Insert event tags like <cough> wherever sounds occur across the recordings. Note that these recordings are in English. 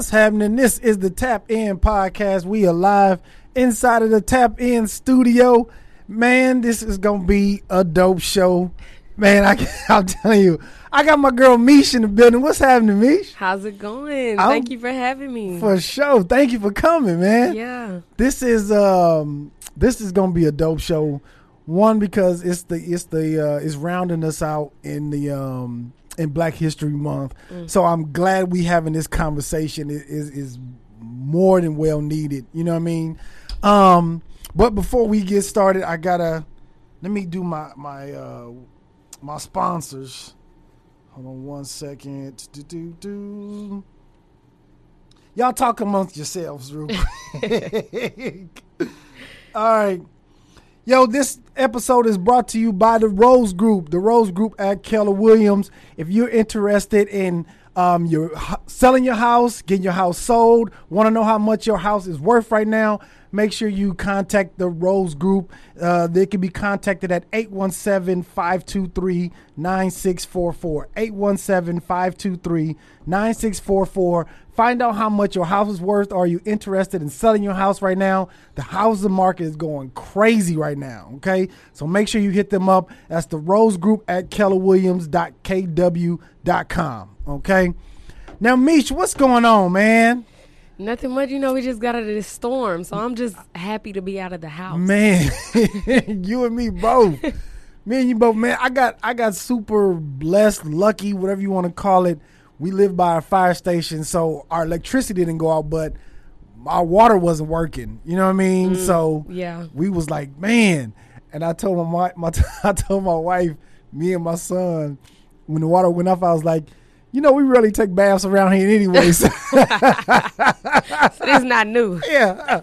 What's happening? This is the Tap In podcast. We are live inside of the Tap In studio. Man, this is gonna be a dope show. Man, I, <laughs> I'm telling you, I got my girl Mish in the building. What's happening, Mish? How's it going? I'm- Thank you for having me. For sure. Thank you for coming, man. yeah. This is um this is gonna be a dope show. One because it's the it's the uh it's rounding us out in the um in Black History Month. So I'm glad we having this conversation. It is is more than well needed. You know what I mean? Um but before we get started, I gotta let me do my my uh my sponsors. Hold on one second. Do, do, do. Y'all talk amongst yourselves real quick. <laughs> <laughs> All right. Yo, this episode is brought to you by the Rose Group, the Rose Group at Keller Williams. If you're interested in um, your h- selling your house, getting your house sold, want to know how much your house is worth right now, make sure you contact the Rose Group. Uh, they can be contacted at 817 523 9644. 817 523 9644. Find out how much your house is worth. Are you interested in selling your house right now? The housing market is going crazy right now. Okay. So make sure you hit them up. That's the Rose Group at kellerwilliams.kw.com. Okay. Now, Mish, what's going on, man? Nothing much. You know, we just got out of this storm, so I'm just happy to be out of the house. Man, <laughs> you and me both. me and you both, man. I got I got super blessed, lucky, whatever you want to call it. We live by a fire station, so our electricity didn't go out, but our water wasn't working. You know what I mean? Mm, so yeah. we was like, man. And I told my <laughs> my I told my wife, me and my son, when the water went off, I was like, you know, we really take baths around here anyways. So <laughs> <laughs> it's not new. yeah.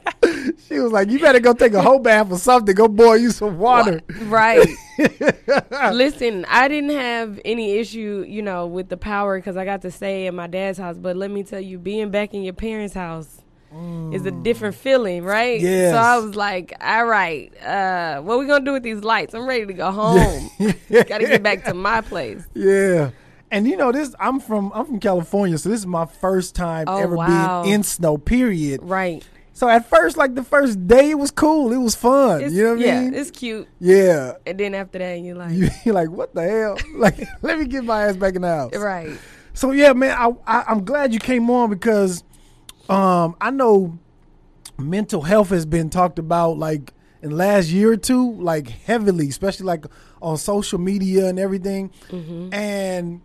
She was like, you better go take a whole bath or something. Go boil you some water. Right. <laughs> Listen, I didn't have any issue, you know, with the power because I got to stay at my dad's house. But let me tell you, being back in your parents' house is a different feeling, right? Yes. So I was like, all right, uh, what we gonna do with these lights? I'm ready to go home. got to get back to my place. Yeah. And you know this I'm from I'm from California, so this is my first time Oh, ever wow. being in snow, period. Right. So at first, like the first day it was cool. It was fun. It's, you know what yeah, I mean? Yeah, it's cute. yeah. And then after that, you're like, <laughs> You, you're like, what the hell? <laughs> Like, let me get my ass back in the house. right. So yeah, man, I, I I'm glad you came on because um I know mental health has been talked about like in the last year or two, like heavily, especially like on social media and everything. And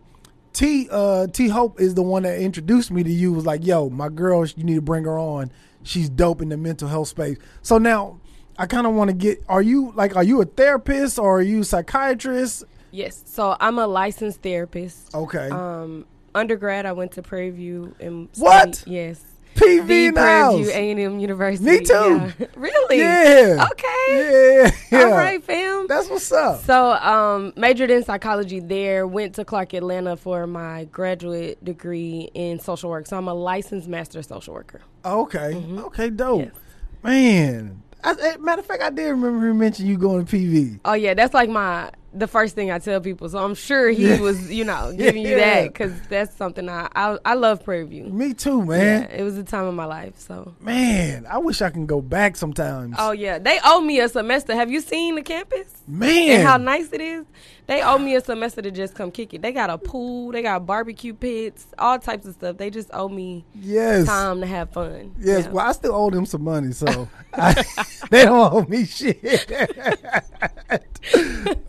T uh T Hope is the one that introduced me to you. Was like, yo, my girl, you need to bring her on. She's dope in the mental health space. So now I kind of want to get. Are you like? Are you a therapist or are you a psychiatrist? Yes. So I'm a licensed therapist. Okay. Um, undergrad, I went to Prairie View and What? Yes. PV The the Prairie View. A and M University. Me too. Yeah. <laughs> really? Yeah. Okay. Yeah. yeah. All right, fam. That's what's up. So, um, majored in psychology there. Went to Clark Atlanta for my graduate degree in social work. So I'm a licensed master social worker. Okay. Okay, dope. Yes. Man. I, matter of fact, I did remember you mentioned you going to PV. Oh yeah, that's like my the first thing I tell people. So I'm sure he Yeah. was, you know, <laughs> giving you that because that's something I, I I love Prairie View. Me too, man. Yeah, it was a time of my life. So. Man, I wish I can go back sometimes. Oh yeah, they owe me a semester. Have you seen the campus man. and how nice it is? They owe me a semester to just come kick it. They got a pool, they got barbecue pits, all types of stuff. They just owe me yes. time to have fun. Yes. Yeah. Well, I still owe them some money, so <laughs> I, <laughs> they don't owe me shit. <laughs>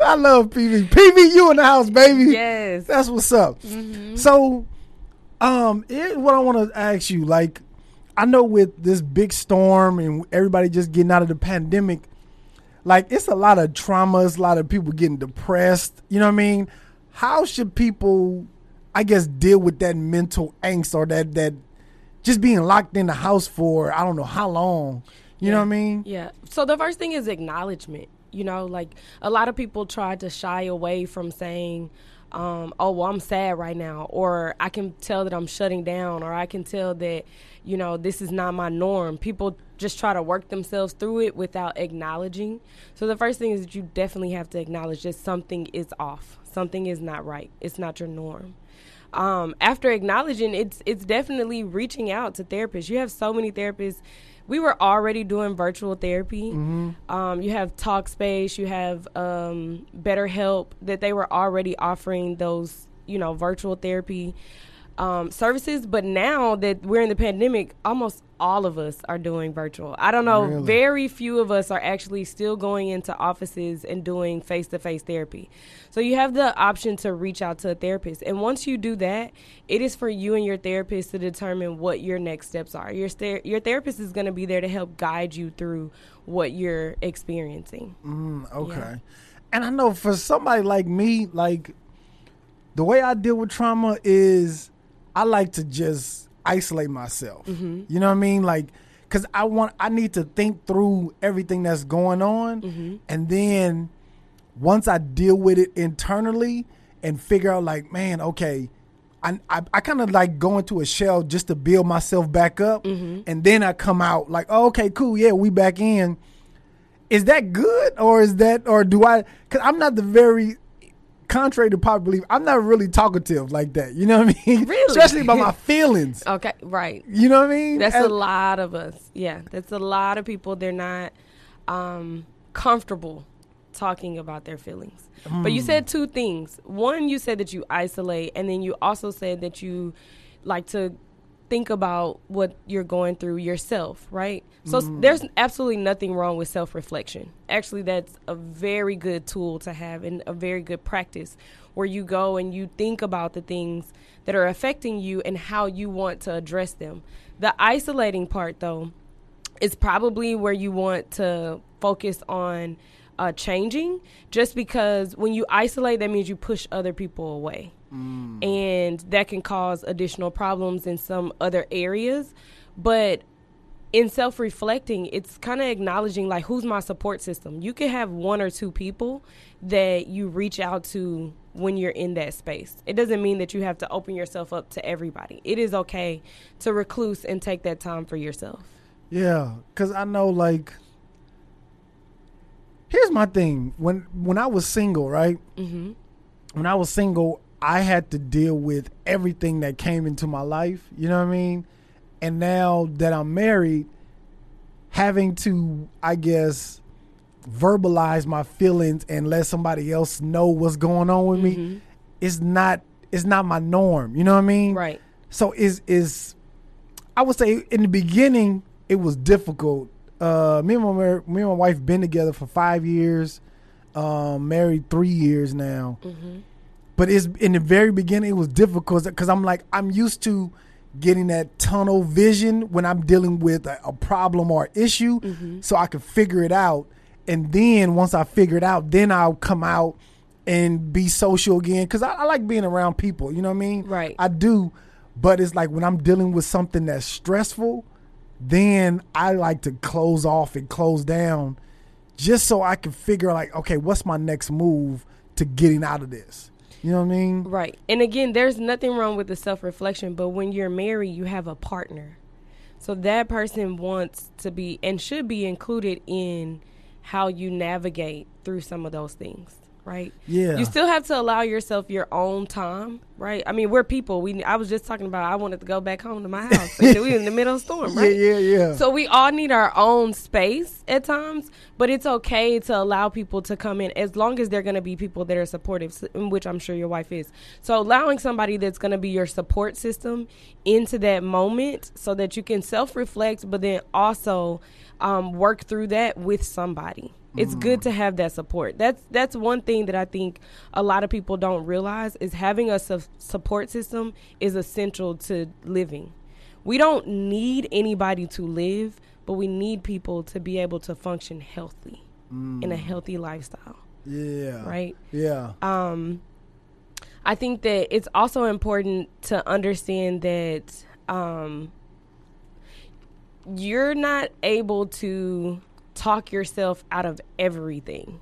I love PV. PV, you in the house, baby. Yes. That's what's up. So, um, here's what I want to ask you. Like, I know with this big storm and everybody just getting out of the pandemic, like it's a lot of traumas, a lot of people getting depressed. You know what I mean? How should people, I guess, deal with that mental angst or that that just being locked in the house for I don't know how long? You know what I mean? Yeah. So the first thing is acknowledgement. You know, like a lot of people try to shy away from saying, um, oh, well, I'm sad right now, or I can tell that I'm shutting down, or I can tell that, you know, this is not my norm. People just try to work themselves through it without acknowledging. So the first thing is that you definitely have to acknowledge that something is off, something is not right, it's not your norm. um, after acknowledging it's it's definitely reaching out to therapists. You have so many therapists. We were already doing virtual therapy. Mm-hmm. Um, you have Talkspace, you have um, BetterHelp that they were already offering those, you know, virtual therapy um, services. But now that we're in the pandemic, almost all of us are doing virtual. I don't know, Really? very few of us are actually still going into offices and doing face to face therapy. So you have the option to reach out to a therapist. And once you do that, it is for you and your therapist to determine what your next steps are. Your, sta- your therapist is going to be there to help guide you through what you're experiencing. Mm, okay. Yeah. And I know for somebody like me, like the way I deal with trauma is I like to just isolate myself. Mm-hmm. You know what I mean? Like, cause I want, I need to think through everything that's going on, Mm-hmm. and then once I deal with it internally and figure out, like, man, okay. I, I, I kind of like go into a shell just to build myself back up, Mm-hmm. and then I come out like, oh, okay, cool, yeah, we back in is that good or is that or do I? Because I'm not the very contrary to popular belief. I'm not really talkative like that. You know what I mean? <laughs> Really? Especially about my <laughs> feelings. Okay, right. You know what I mean? That's And- a lot of us. Yeah, that's a lot of people. They're not um, comfortable talking about their feelings. But you said two things. One, you said that you isolate, and then you also said that you like to think about what you're going through yourself, right? So s- there's absolutely nothing wrong with self reflection. Actually, that's a very good tool to have and a very good practice where you go and you think about the things that are affecting you and how you want to address them. The isolating part, though, is probably where you want to focus on uh, changing just because when you isolate that means you push other people away and that can cause additional problems in some other areas but in self-reflecting it's kind of acknowledging like who's my support system you can have one or two people that you reach out to when you're in that space it doesn't mean that you have to open yourself up to everybody it is okay to recluse and take that time for yourself Yeah, because I know like. Here's my thing. When when I was single, right? mm-hmm. When I was single, I had to deal with everything that came into my life. You know what I mean? And now that I'm married, having to, I guess, verbalize my feelings and let somebody else know what's going on with me is not it's not my norm. You know what I mean? right So is is I would say in the beginning it was difficult. Uh, me and my me and my wife been together for five years, um, married three years now. mm-hmm. But it's in the very beginning it was difficult because I'm like I'm used to getting that tunnel vision when I'm dealing with a, a problem or issue, Mm-hmm. so I can figure it out. And then once I figure it out, then I'll come out and be social again because I, I like being around people. You know what I mean? Right. I do, but it's like when I'm dealing with something that's stressful, then I like to close off and close down, just so I can figure like, okay, what's my next move to getting out of this? You know what I mean? Right. And again, there's nothing wrong with the self reflection, but when you're married, you have a partner. So that person wants to be and should be included in how you navigate through some of those things, right? Yeah. You still have to allow yourself your own time, right? I mean, we're people. We I was just talking about I wanted to go back home to my house. <laughs> we in the middle of a storm, right? Yeah, yeah, yeah. So we all need our own space at times, but it's okay to allow people to come in as long as they're going to be people that are supportive, which I'm sure your wife is. So allowing somebody that's going to be your support system into that moment so that you can self reflect, but then also um, work through that with somebody. It's good to have that support. That's that's one thing that I think a lot of people don't realize is having a su- support system is essential to living. We don't need anybody to live, but we need people to be able to function healthy in a healthy lifestyle, yeah. right? Yeah. Um, I think that it's also important to understand that um, you're not able to talk yourself out of everything.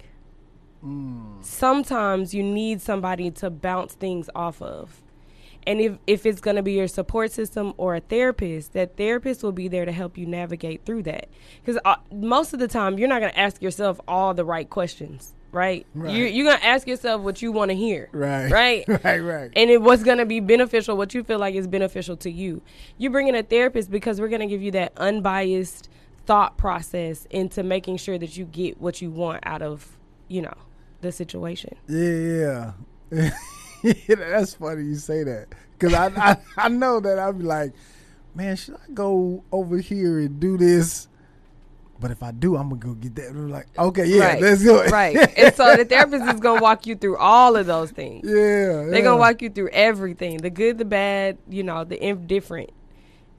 Sometimes you need somebody to bounce things off of. And if, if it's going to be your support system or a therapist, that therapist will be there to help you navigate through that. Because uh, most of the time, you're not going to ask yourself all the right questions. right? Right. You you're gonna ask yourself what you want to hear, Right. Right. <laughs> right. Right. and it what's gonna be beneficial, what you feel like is beneficial to you. You bring in a therapist because we're gonna give you that unbiased thought process into making sure that you get what you want out of you know the situation. Yeah, yeah. <laughs> Yeah, That's funny you say that because I, I I know that I'd be like, man, should I go over here and do this? But if I do, I'm gonna go get that. I'm like, okay, yeah, right. let's do it. right. <laughs> And so the therapist is gonna walk you through all of those things. yeah, They're yeah. gonna walk you through everything, the good, the bad, you know, the indifferent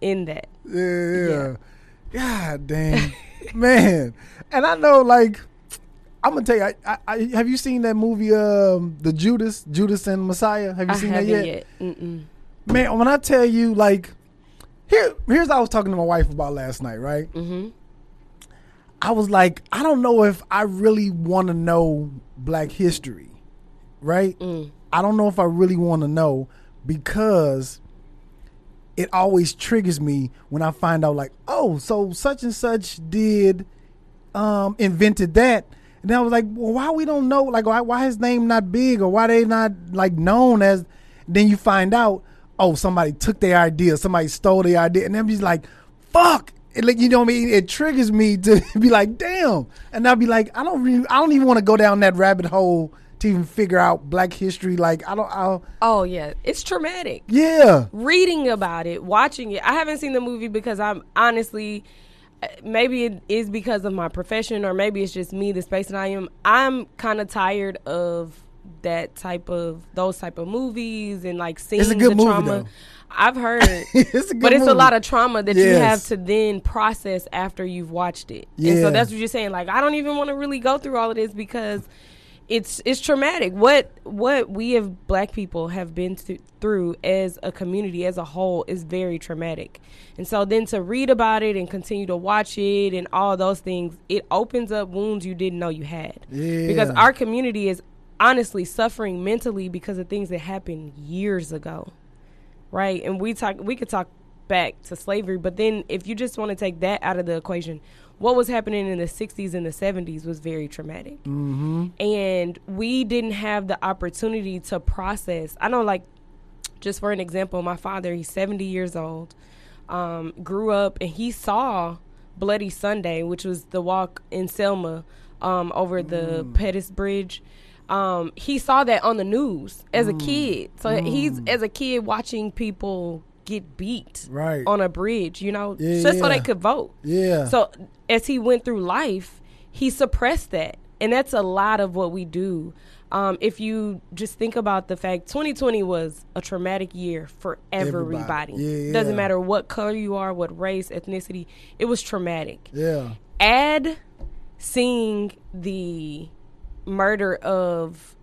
in that. Yeah, yeah. God damn, man. And I know, like, I'm gonna tell you. I, I, I have you seen that movie, um, the Judas, Judas and Messiah? Have you seen that yet. Mm-mm. Man, when I tell you, like, here, here's what I was talking to my wife about last night, right? Mm-hmm. I was like, I don't know if I really want to know Black history, right? Mm. I don't know if I really want to know because it always triggers me when I find out, like, oh, so such and such did um invented that. And I was like, well, why we don't know, like, why, why his name not big or why they not like known as? Then you find out, oh, somebody took their idea, somebody stole their idea, and then he's like, fuck. It, like you know what I mean? It triggers me to <laughs> be like, damn, and I'll be like, I don't really, I don't even want to go down that rabbit hole to even figure out Black history. Like, I don't, I'll, Oh yeah, it's traumatic. yeah, Reading about it, watching it. I haven't seen the movie because I'm honestly, maybe it is because of my profession, or maybe it's just me, the space that I am. I'm kind of tired of that type of those type of movies and like seeing a good the movie, trauma. though. I've heard, <laughs> it's a good but it's a lot of trauma that you have to then process after you've watched it. And Yeah. so that's what you're saying. Like I don't even want to really go through all of this because it's it's traumatic. What what we as black people have been th- through as a community as a whole is very traumatic. And so then to read about it and continue to watch it and all those things, it opens up wounds you didn't know you had. Because our community is honestly suffering mentally because of things that happened years ago right? And we talk, we could talk back to slavery, but then if you just want to take that out of the equation, what was happening in the '60s and the '70s was very traumatic, Mm-hmm. and we didn't have the opportunity to process. I know, like, just for an example, my father, he's 70 years old, um, grew up, and he saw Bloody Sunday, which was the walk in Selma um, over the Pettus Bridge. Um, he saw that on the news as a kid. So he's as a kid watching people get beat Right. on a bridge, you know, Yeah, just so they could vote. Yeah. So as he went through life, he suppressed that, and that's a lot of what we do. Um, if you just think about the fact 2020 was a traumatic year for Everybody. everybody. Yeah, Doesn't matter what color you are, what race, ethnicity. It was traumatic. yeah. Add seeing the murder of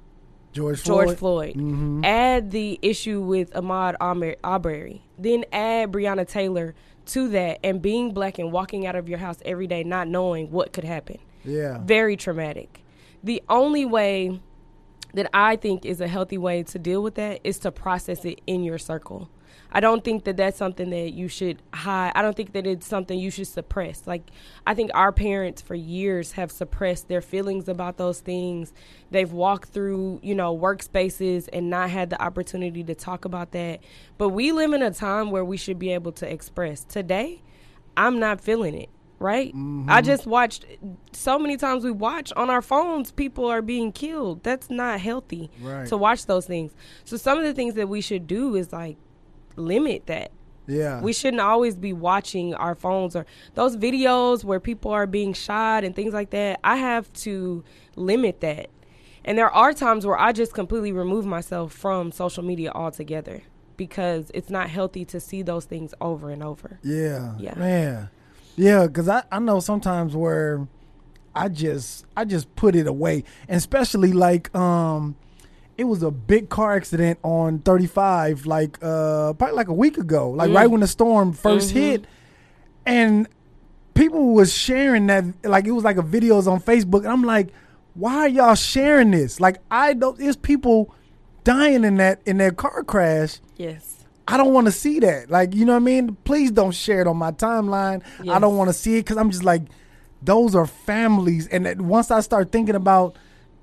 George Floyd. George Floyd. Mhm. Add the issue with Ahmaud Auber- Arbery. Then add Breonna Taylor to that and being black and walking out of your house every day not knowing what could happen. Yeah. Very traumatic. The only way that I think is a healthy way to deal with that is to process it in your circle. I don't think that that's something that you should hide. I don't think that it's something you should suppress. Like, I think our parents for years have suppressed their feelings about those things. They've walked through, you know, workspaces and not had the opportunity to talk about that. But we live in a time where we should be able to express. Today, I'm not feeling it. Right? I mm-hmm. just watched so many times we watch on our phones, people are being killed. That's not healthy Right. to watch those things. So, some of the things that we should do is like limit that. Yeah. We shouldn't always be watching our phones or those videos where people are being shot and things like that. I have to limit that. And there are times where I just completely remove myself from social media altogether because it's not healthy to see those things over and over. Yeah. Yeah. Man. Yeah, because I, I know sometimes where I just I just put it away. And especially like um it was a big car accident on 35 like uh probably like a week ago. Like Mm. right when the storm 1st Mhm. hit. And people was sharing that like it was like a videos on Facebook and I'm like, why are y'all sharing this? Like I don't there's people dying in that in that car crash. Yes. I don't want to see that. Like, you know what I mean? Please don't share it on my timeline. I don't want to see it because I'm just like, those are families. And that once I start thinking about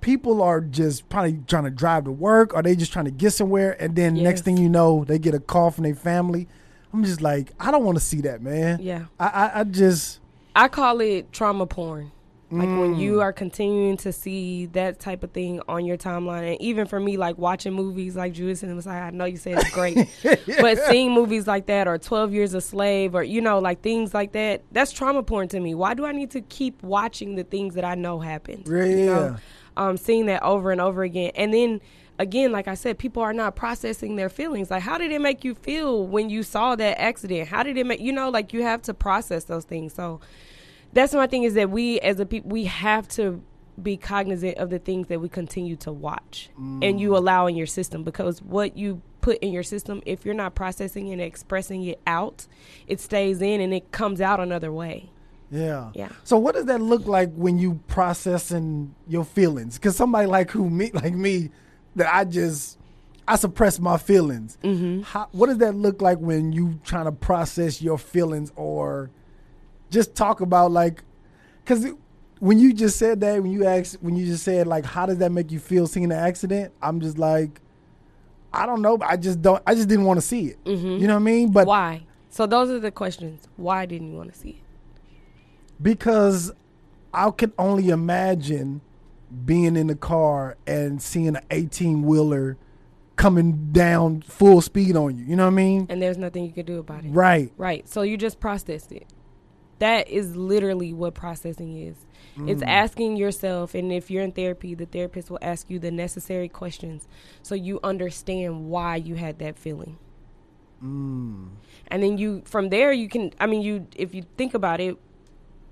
people are just probably trying to drive to work or they just trying to get somewhere and then yes. next thing you know they get a call from their family i'm just like i don't want to see that man yeah I, I, I just i call it trauma porn like mm. when you mm. are continuing to see that type of thing on your timeline, and even for me, like watching movies like Judas and the Messiah, I know you say it's great, <laughs> but seeing movies like that or Twelve Years a Slave or you know like things like that, that's trauma porn to me. Why do I need to keep watching the things that I know happened? Yeah. You know? Um, seeing that over and over again, and then again, like I said, people are not processing their feelings. Like, how did it make you feel when you saw that accident? How did it make you know? Like, you have to process those things. So that's my thing is that we as a people we have to be cognizant of the things that we continue to watch mm. and you allow in your system because what you put in your system if you're not processing and expressing it out it stays in and it comes out another way yeah yeah so what does that look like when you processing your feelings because somebody like who me like me that i just i suppress my feelings mm-hmm. How, what does that look like when you trying to process your feelings or just talk about like, because when you just said that, when you asked, when you just said like, how does that make you feel seeing the accident? I'm just like, I don't know, I just don't. I just didn't want to see it. Mm-hmm. You know what I mean? But why? So those are the questions. Why didn't you want to see it? Because I can only imagine being in the car and seeing an 18 wheeler coming down full speed on you. You know what I mean? And there's nothing you could do about it. Right. Right. So you just processed it that is literally what processing is. Mm. It's asking yourself, and if you're in therapy, the therapist will ask you the necessary questions so you understand why you had that feeling. Mm. And then you, from there, you can, I mean, you, if you think about it,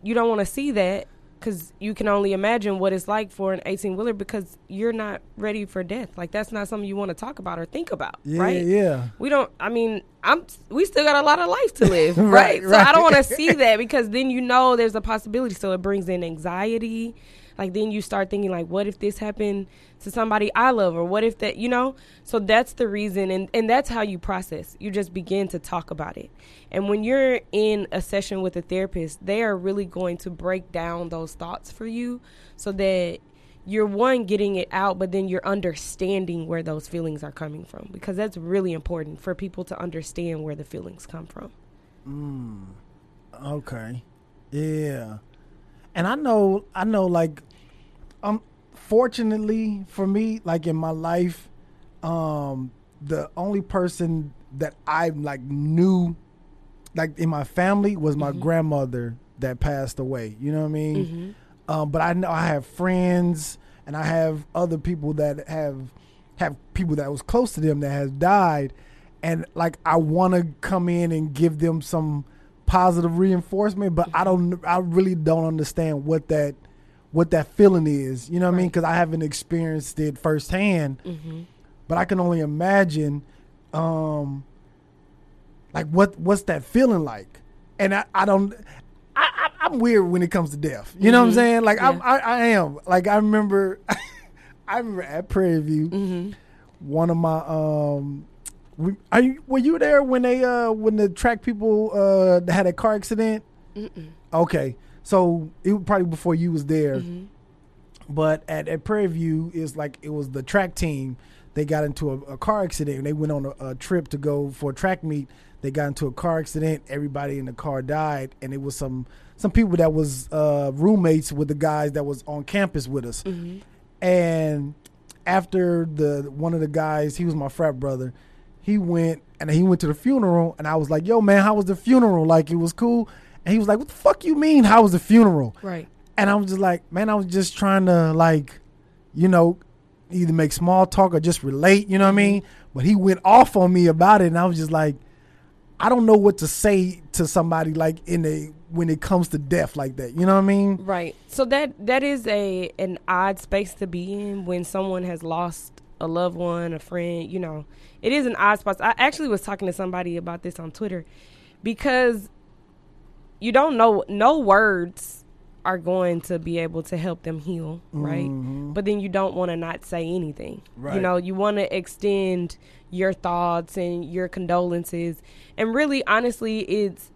you don't want to see that because you can only imagine what it's like for an 18 wheeler because you're not ready for death. Like that's not something you want to talk about or think about, yeah, right? Yeah. We don't. I mean, I'm. We still got a lot of life to <laughs> live, right? right? So right. I don't want to see that because then you know there's a possibility. So it brings in anxiety like then you start thinking like what if this happened to somebody i love or what if that you know? So that's the reason and and that's how you process. You just begin to talk about it. And when you're in a session with a therapist they are really going to break down those thoughts for you so that you're one getting it out but then you're understanding where those feelings are coming from because that's really important for people to understand where the feelings come from. Mm, okay. Yeah and I know I know like um fortunately for me like in my life um the only person that I like knew like in my family was my mm-hmm. grandmother that passed away you know what I mean mm-hmm. um but I know I have friends and I have other people that have have people that was close to them that has died and like I want to come in and give them some positive reinforcement, but I don't, I really don't understand what that, what that feeling is. You know what right. I mean? Because I haven't experienced it firsthand, mm-hmm. but I can only imagine, um, like what what's that feeling like? And I, I don't. I, I, am weird when it comes to death. You mm-hmm. know what I'm mm-hmm. saying? Like yeah. I, I, I am. Like I remember, <laughs> I remember at Prairie View, mm-hmm. one of my um are you, were you there when they uh when the track people uh had a car accident? Mm-mm. Okay, so it was probably before you was there. Mm-hmm. But at, at Prairie View, it's like it was the track team. They got into a, a car accident. And they went on a, a, trip to go for a track meet. They got into a car accident. Everybody in the car died, and it was some some people that was uh, roommates with the guys that was on campus with us. Mm-hmm. And after the one of the guys, he was my frat brother he went and he went to the funeral and I was like, yo man, how was the funeral? Like it was cool. And he was like, What the fuck you mean? How was the funeral? Right. And I was just like, man, I was just trying to like, you know, either make small talk or just relate, you know what I mean? Mm-hmm. But he went off on me about it and I was just like, I don't know what to say to somebody like in a when it comes to death like that. You know what I mean? Right. So that that is a an odd space to be in when someone has lost a loved one, a friend, you know it is an odd spot. I actually was talking to somebody about this on Twitter because you don't know no words are going to be able to help them heal, right? Mm-hmm. But then you don't want to not say anything. Right. You know, you want to extend your thoughts and your condolences. And really honestly, it's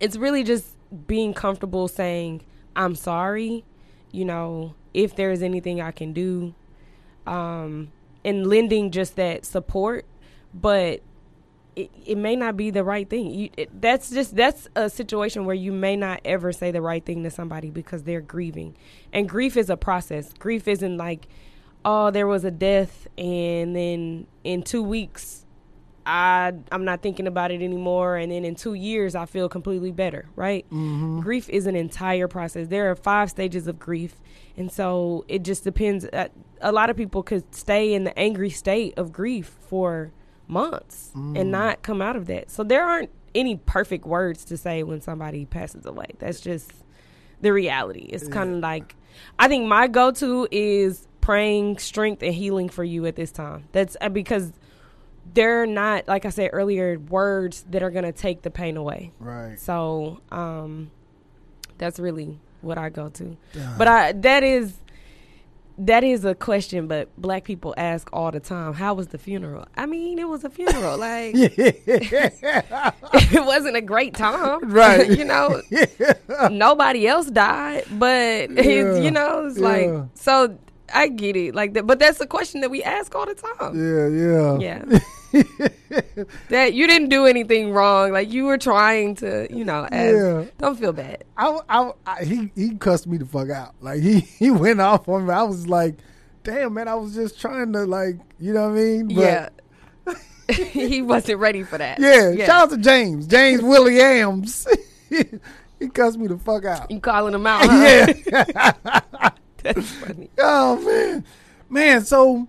it's really just being comfortable saying I'm sorry, you know, if there's anything I can do, um, and lending just that support, but it, it may not be the right thing. You, it, that's just that's a situation where you may not ever say the right thing to somebody because they're grieving, and grief is a process. Grief isn't like, oh, there was a death, and then in two weeks, I I'm not thinking about it anymore, and then in two years I feel completely better. Right? Mm-hmm. Grief is an entire process. There are five stages of grief, and so it just depends. Uh, a lot of people could stay in the angry state of grief for months Mm. and not come out of that. So there aren't any perfect words to say when somebody passes away. That's just the reality. It's kind of like I think my go-to is praying strength and healing for you at this time. That's uh, because they're not like I said earlier words that are going to take the pain away. Right. So, um that's really what I go to. Yeah. But I that is that is a question, but black people ask all the time, "How was the funeral?" I mean, it was a funeral. <laughs> Like <laughs> it wasn't a great time, <laughs> Right. you know, nobody else died, but Yeah. it's, you know, it's Yeah. like so. I get it, like that, but that's a question that we ask all the time. yeah, yeah. Yeah, <laughs> that you didn't do anything wrong. Like you were trying to, you know, ask, Yeah. don't feel bad. I, I, I, he he cussed me the fuck out. Like he <laughs> he went off on me. I was like, damn man, I was just trying to like, you know what I mean? But, yeah, <laughs> he wasn't ready for that. Yeah, shout out to James. James Williams. he cussed me the fuck out. You calling him out? Huh? Yeah. That's funny. oh man. Man, so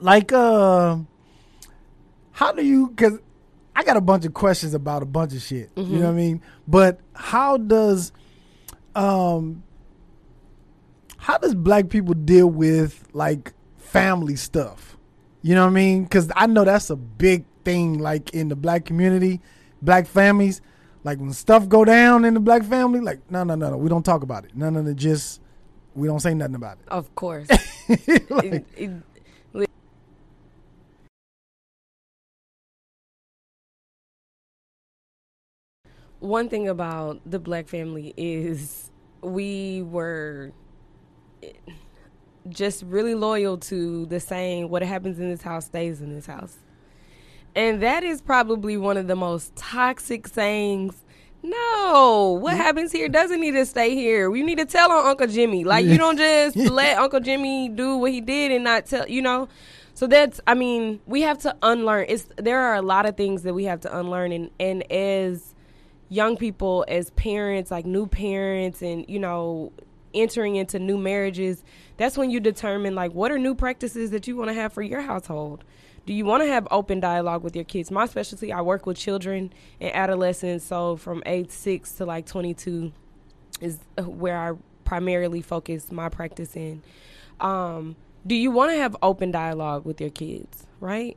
like uh how do you cuz I got a bunch of questions about a bunch of shit. You know what I mean? But how does um how does black people deal with like family stuff? You know what I mean? Cuz I know that's a big thing like in the black community, black families. Like when stuff go down in the black family, like no, no, no, no, we don't talk about it. No, no, no, just we don't say nothing about it. Of course. <laughs> Like, It- it- one thing about the black family is we were just really loyal to the saying what happens in this house stays in this house. And that is probably one of the most toxic sayings. No what mm-hmm. happens here doesn't need to stay here. We need to tell on uncle jimmy. Like you don't just <laughs> let uncle jimmy do what he did and not tell you know? So that's i mean we have to unlearn. It's there are a lot of things that we have to unlearn. And and as young people as parents like new parents and you know entering into new marriages that's when you determine like what are new practices that you want to have for your household? Do you want to have open dialogue with your kids? My specialty i work with children and adolescents so from age 6 to like 22 is uh, where i primarily focus my practice in. Um, do you want to have open dialogue with your kids right?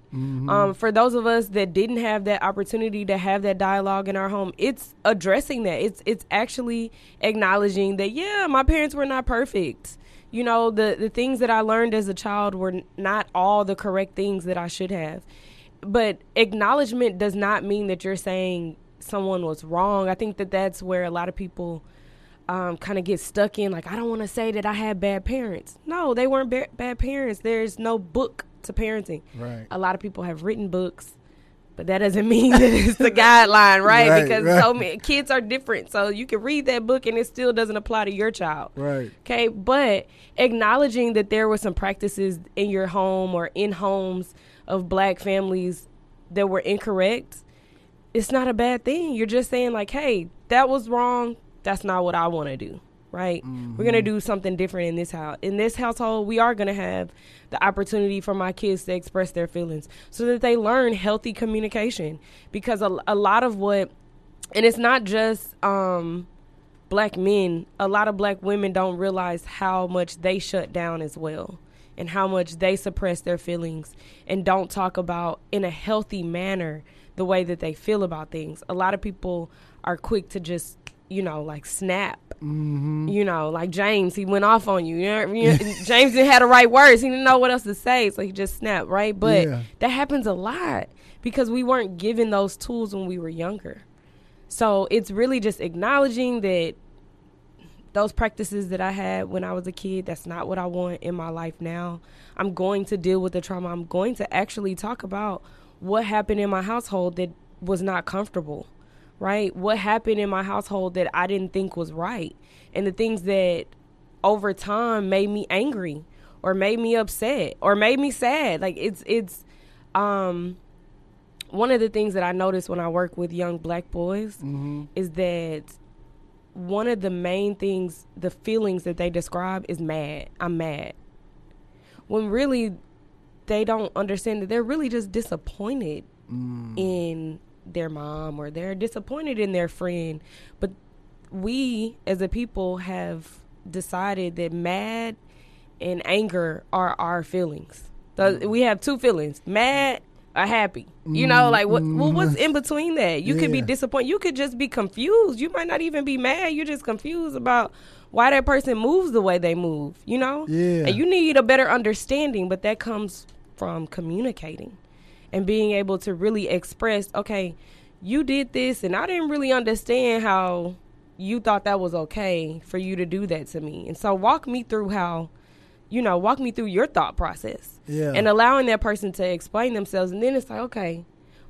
Um, for those of us that didn't have that opportunity to have that dialogue in our home it's addressing that. It's it's actually acknowledging that yeah my parents were not perfect. You know the the things that i learned as a child were not all the correct things that i should have. But acknowledgement does not mean that you're saying someone was wrong. I think that that's where a lot of people um, kind of get stuck in like i don't want to say that i had bad parents no they weren't ba- bad parents there's no book to parenting Right. a lot of people have written books but that doesn't <laughs> mean that it's the <laughs> guideline right, Right, because right. so many kids are different so you can read that book and it still doesn't apply to your child Right. Okay, but acknowledging that there were some practices in your home or in homes of black families that were incorrect, it's not a bad thing. You're just saying, like, hey, that was wrong. That's not what I want to do. Right? We're going to do something different in this house. In this household, we are going to have the opportunity for my kids to express their feelings so that they learn healthy communication. Because a, a lot of what, and it's not just, um, black men, a lot of black women don't realize how much they shut down as well and how much they suppress their feelings and don't talk about in a healthy manner the way that they feel about things. A lot of people are quick to just, you know, like snap. Mm-hmm. You know, like James, he went off on you. you, know, you <laughs> know, James didn't have the right words. He didn't know what else to say, so he just snapped, right? But Yeah. that happens a lot because we weren't given those tools when we were younger. So it's really just acknowledging that those practices that I had when I was a kid, that's not what I want in my life now. I'm going to deal with the trauma. I'm going to actually talk about what happened in my household that was not comfortable, right? What happened in my household that I didn't think was right, and the things that over time made me angry or made me upset or made me sad. Like it's it's um one of the things that I notice when I work with young black boys Mm-hmm. is that one of the main things, the feelings that they describe is mad. I'm mad. When really they don't understand that they're really just disappointed Mm. in their mom or they're disappointed in their friend. But we as a people have decided that mad and anger are our feelings. So mm-hmm. we have two feelings: mad or happy. You know, like what? Well, what's mm-hmm. in between that? You could be disappointed. You could just be confused. You might not even be mad. You're just confused about why that person moves the way they move. You know, Yeah. And you need a better understanding, but that comes from communicating and being able to really express. Okay, you did this, and I didn't really understand how you thought that was okay for you to do that to me. And so, walk me through how you know, walk me through your thought process. Yeah. And allowing that person to explain themselves. And then it's like, okay,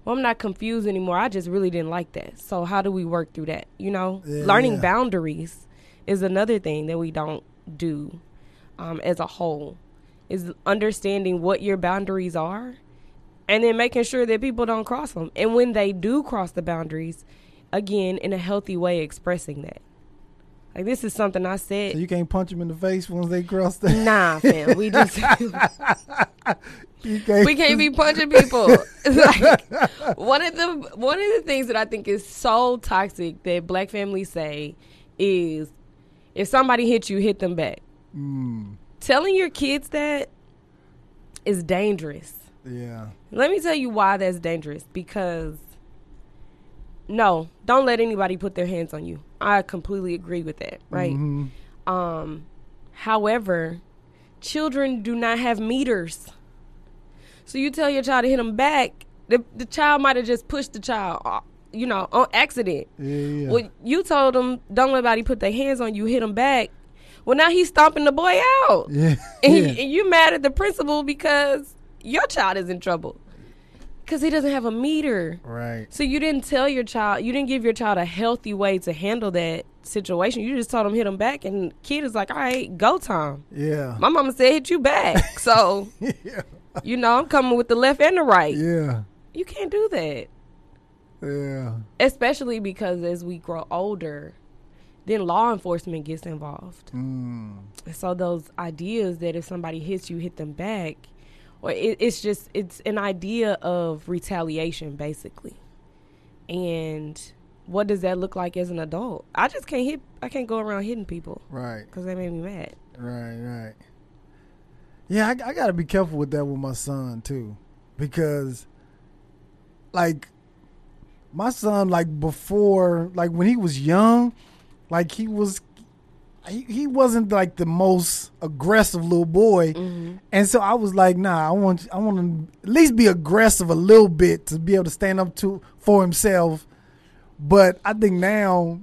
well, I'm not confused anymore. I just really didn't like that. So, how do we work through that? You know, Yeah, learning yeah. boundaries is another thing that we don't do um, as a whole, is understanding what your boundaries are and then making sure that people don't cross them. And when they do cross the boundaries, again, in a healthy way, expressing that. Like, this is something I said. So you can't punch them in the face once they cross the. Nah, fam. We <laughs> just <laughs> can't. we can't be <laughs> punching people. like one of the one of the things that I think is so toxic that black families say is if somebody hits you, hit them back. Mm, Telling your kids that is dangerous. Yeah. Let me tell you why that's dangerous because no, don't let anybody put their hands on you. I completely agree with that, right? Mhm. Um, however, children do not have meters. So you tell your child to hit them back, the, the child might have just pushed the child, uh, you know, on accident. Yeah. yeah. Well, you told them, don't let anybody put their hands on you, hit them back. Well, now he's stomping the boy out. yeah. And, <laughs> he, and you mad at the principal because your child is in trouble. Because he doesn't have a meter. right. So you didn't tell your child, you didn't give your child a healthy way to handle that situation. You just told him hit him back, and kid is like, all right, go time. Yeah. My mama said hit you back, <laughs> so yeah. you know I'm coming with the left and the right. Yeah. You can't do that, Yeah. especially because as we grow older, then law enforcement gets involved. Mm. So those ideas that if somebody hits you, hit them back, or it, it's just it's an idea of retaliation, basically. And what does that look like as an adult? I just can't hit. I can't go around hitting people Right. because they made me mad. Right, right. Yeah, I, I got to be careful with that with my son too, because, like, my son, like before, like when he was young, like he was, he, he wasn't like the most aggressive little boy, and so I was like, nah, I want, I want to at least be aggressive a little bit to be able to stand up to for himself. But I think now,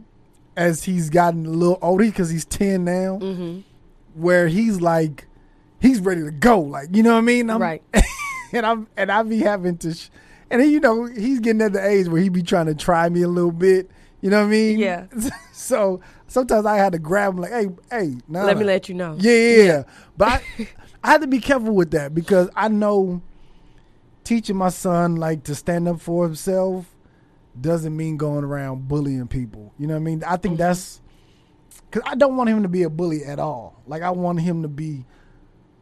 as he's gotten a little older, because he's ten now Mm-hmm. where he's like he's ready to go like you know what i mean I'm, Right. <laughs> and i'm and i be having to sh- and then, you know he's getting at the age where he be trying to try me a little bit you know what i mean Yeah. <laughs> so sometimes i had to grab him like hey hey nah. Let me let you know. yeah yeah, yeah. but I, <laughs> I had to be careful with that because i know teaching my son like to stand up for himself doesn't mean going around bullying people you know what i mean i think Mhm. that's because I don't want him to be a bully at all. Like I want him to be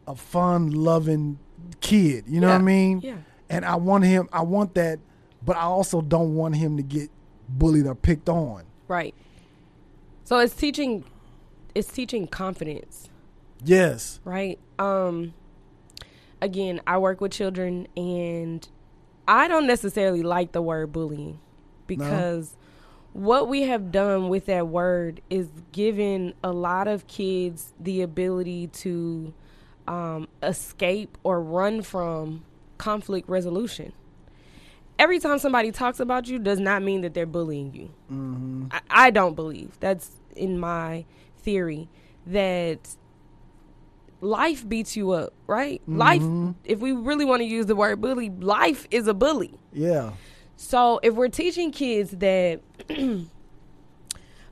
a fun, loving kid. You know what I mean? Yeah. And I want him. I want that, but I also don't want him to get bullied or picked on. Right. So it's teaching. It's teaching confidence. Yes. right? Um again, I work with children and I don't necessarily like the word bullying because what we have done with that word is given a lot of kids the ability to um, escape or run from conflict resolution. Every time somebody talks about you does not mean that they're bullying you. Mm-hmm. I, I don't believe that's in my theory that life beats you up, right? Life, if we really want to use the word bully, life is a bully. Yeah. So if we're teaching kids that <clears throat>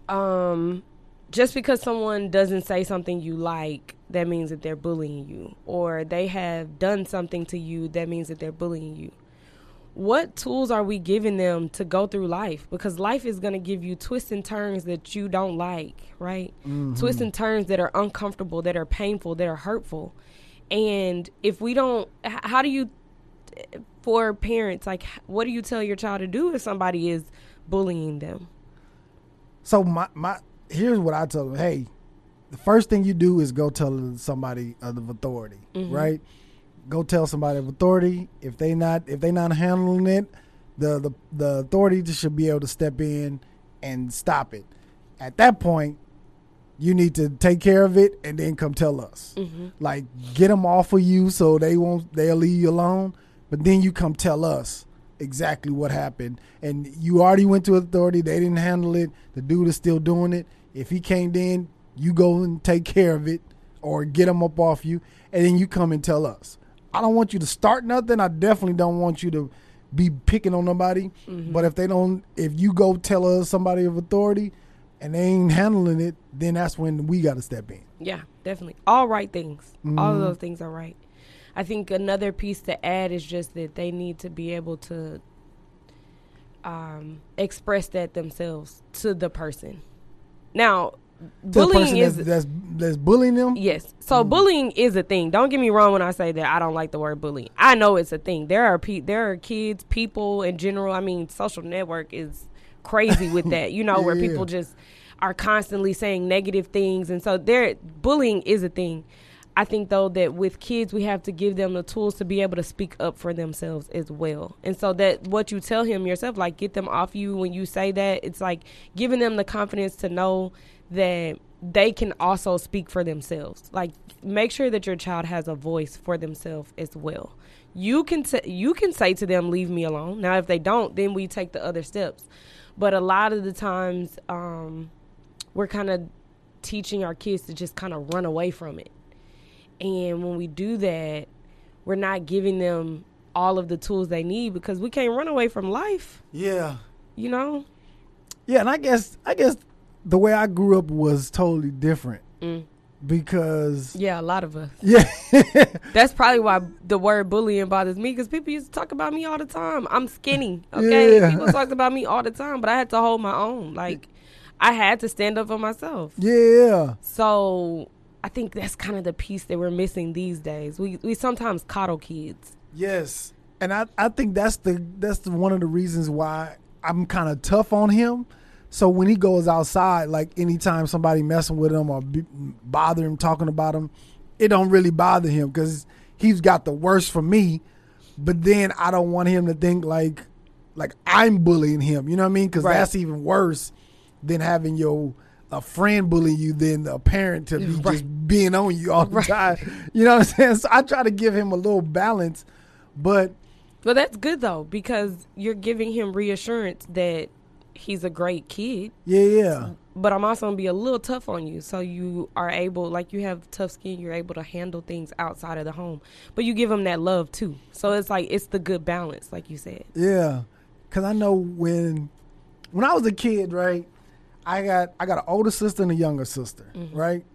um just because someone doesn't say something you like, that means that they're bullying you or they have done something to you that means that they're bullying you. What tools are we giving them to go through life? Because life is going to give you twists and turns that you don't like, right? Mm-hmm. Twists and turns that are uncomfortable, that are painful, that are hurtful. And if we don't, how do you for parents like what do you tell your child to do if somebody is bullying them So my my here's what I tell them. Hey, the first thing you do is go tell somebody of authority, mm-hmm. right? Go tell somebody of authority. If they not if they not handling it, the the the authority just should be able to step in and stop it. At that point, you need to take care of it and then come tell us. Mm-hmm. Like get them off of you so they won't they'll leave you alone. But then you come tell us exactly what happened. And you already went to authority. They didn't handle it. The dude is still doing it. If he came in, you go and take care of it or get him up off you. And then you come and tell us. I don't want you to start nothing. I definitely don't want you to be picking on nobody. But if they don't, if you go tell us somebody of authority and they ain't handling it, then that's when we got to step in. yeah definitely all right things all of those things are right i think another piece to add is just that they need to be able to um, express that themselves to the person now bullying is that's, that's that's bullying them. Yes. So mm. bullying is a thing. Don't get me wrong when I say that I don't like the word bullying. I know it's a thing. There are pe- there are kids, people in general. I mean, social network is crazy with that. You <laughs> know, where Yeah. people just are constantly saying negative things, and so there bullying is a thing. I think though that with kids we have to give them the tools to be able to speak up for themselves as well. And so that what you tell him yourself like get them off you when you say that, it's like giving them the confidence to know that they can also speak for themselves. Like make sure that your child has a voice for themselves as well. You can t- you can say to them leave me alone. Now if they don't, then we take the other steps. But a lot of the times um we're kind of teaching our kids to just kind of run away from it. And when we do that, we're not giving them all of the tools they need because we can't run away from life, Yeah. you know? Yeah, and I guess I guess the way I grew up was totally different Mm. because Yeah, a lot of us. yeah, <laughs> That's probably why the word bullying bothers me because people used to talk about me all the time. I'm skinny, okay? Yeah. People talked about me all the time, but I had to hold my own. Like, I had to stand up for myself. yeah, So I think that's kind of the piece that we're missing these days. We we sometimes coddle kids. yes, and I I think that's the that's the, one of the reasons why I'm kind of tough on him. So when he goes outside, like anytime somebody messing with him or be, bother him talking about him, it don't really bother him because he's got the worst for me. But then I don't want him to think like like I'm bullying him. You know what I mean? Because Right. that's even worse than having your a friend bully you than a parent to be <laughs> Right. just being on you all the time. You know what I'm saying? So I try to give him a little balance, but Well, that's good though because you're giving him reassurance that he's a great kid. yeah, yeah, But I'm also gonna be a little tough on you, so you are able, like you have tough skin, you're able to handle things outside of the home. But you give him that love too, so it's like it's the good balance, like you said. yeah. Because I know when when I was a kid, right? I got I got an older sister and a younger sister, mm-hmm. right?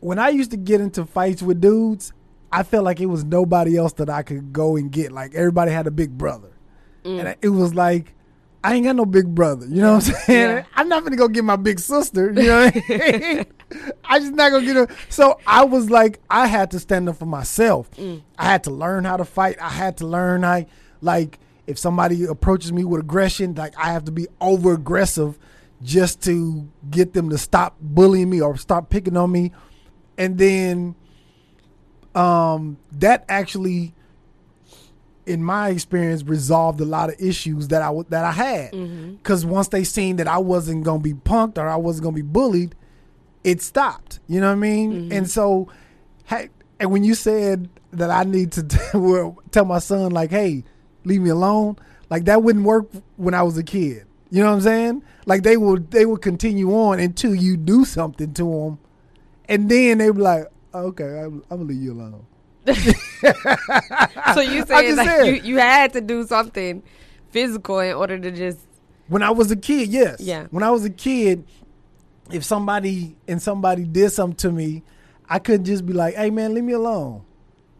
When I used to get into fights with dudes, I felt like it was nobody else that I could go and get. Like everybody had a big brother, and mm. it was like I ain't got no big brother. You know what I'm saying? Yeah. <laughs> I'm not gonna go get my big sister. You know what I mean? <laughs> I just not gonna get her. So I was like, I had to stand up for myself. I had to learn how to fight. I had to learn how, like, if somebody approaches me with aggression, like I have to be over aggressive just to get them to stop bullying me or stop picking on me. And then, um, that actually in my experience, resolved a lot of issues that I w- that I had. Mm-hmm. Because once they seen that I wasn't gonna be punked or I wasn't gonna be bullied, it stopped. You know what I mean? Mm-hmm. And so, hey, and when you said that I need to <laughs> t- tell my son like, "Hey, leave me alone," like that wouldn't work when I was a kid. You know what I'm saying? Like they will they will continue on until you do something to them, and then they be like, okay, I'm, I'm gonna leave you alone. <laughs> so you saying like you, you had to do something physical in order to just when I was a kid, yes. Yeah. When I was a kid, if somebody and somebody did something to me, I couldn't just be like, "Hey, man, leave me alone,"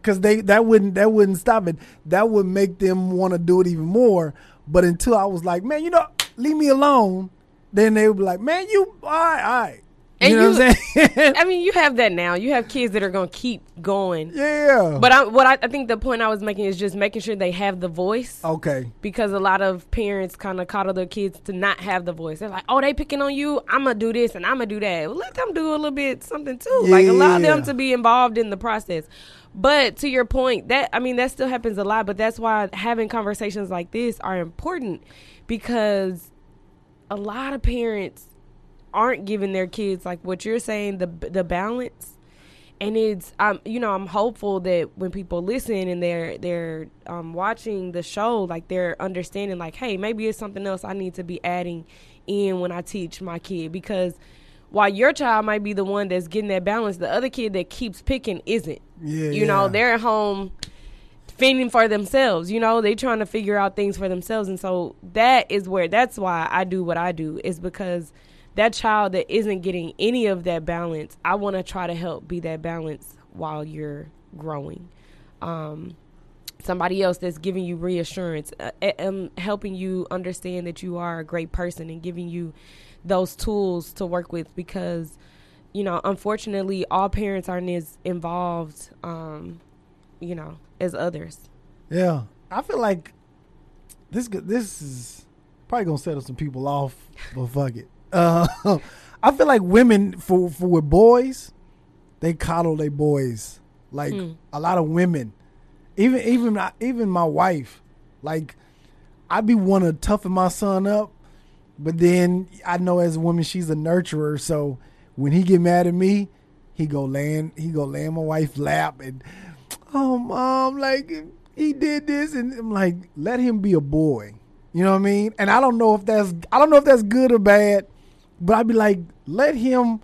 because they that wouldn't that wouldn't stop it. That would make them want to do it even more. But until I was like, "Man, you know, leave me alone," then they would be like, "Man, you all right, all right." You know you- what I'm saying? I mean, you have that now. You have kids that are going to keep going. yeah. But I, what I, I think the point I was making is just making sure they have the voice okay. because a lot of parents kind of coddle their kids to not have the voice. They're like, "Oh, they picking on you. I'm gonna do this and I'm gonna do that." Well, let them do a little bit something too. Like allow them to be involved in the process. But to your point, that I mean, that still happens a lot. But that's why having conversations like this are important because a lot of parents aren't giving their kids like what you're saying the the balance. And it's um you know I'm hopeful that when people listen and they're they're um watching the show like they're understanding like hey maybe it's something else I need to be adding in when I teach my kid. Because while your child might be the one that's getting that balance the other kid that keeps picking isn't. Yeah. you know they're at home fending for themselves you know they're trying to figure out things for themselves. And so that is where that's why i do what i do is because that child that isn't getting any of that balance i want to try to help be that balance while you're growing. Um, somebody else that's giving you reassurance uh, um, helping you understand that you are a great person and giving you those tools to work with because you know unfortunately all parents aren't as involved um, you know as others. Yeah, I feel like this this is probably gonna settle some people off, but fuck it. Uh, <laughs> I feel like women for for with boys, they coddle their boys like Hmm. a lot of women. Even even my- even my wife, like I'd be want to toughen my son up, but then I know as a woman she's a nurturer, so when he get mad at me, he go land he go in my wife's lap and oh mom like he did this and I'm like let him be a boy. You know what I mean? And I don't know if that's I don't know if that's good or bad, but I'd be like let him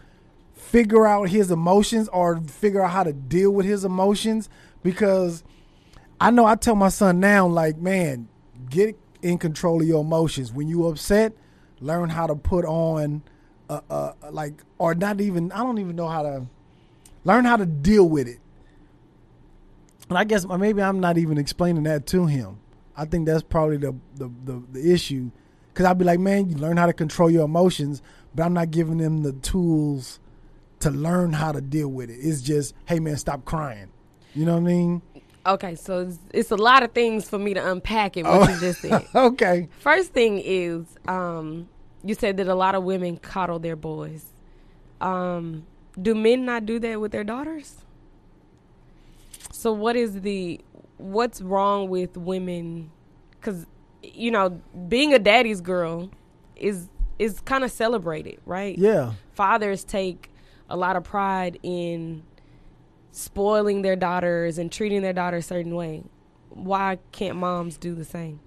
figure out his emotions or figure out how to deal with his emotions because I know I tell my son now, like, man, get in control of your emotions. When you upset, learn how to put on, uh, uh, like, or not even. I don't even know how to learn how to deal with it. And I guess maybe I'm not even explaining that to him. I think that's probably the the the, the issue, because I'd be like, man, you learn how to control your emotions, but I'm not giving them the tools to learn how to deal with it. It's just, hey, man, stop crying. You know what I mean? okay so it's, it's a lot of things for me to unpack in what Oh. you just said <laughs> okay. First thing is, um, you said that a lot of women coddle their boys. Um, do men not do that with their daughters? So what is the what's wrong with women? Because you know, being a daddy's girl is is kind of celebrated, right? Yeah. Fathers take a lot of pride in spoiling their daughters and treating their daughter a certain way. Why can't moms do the same?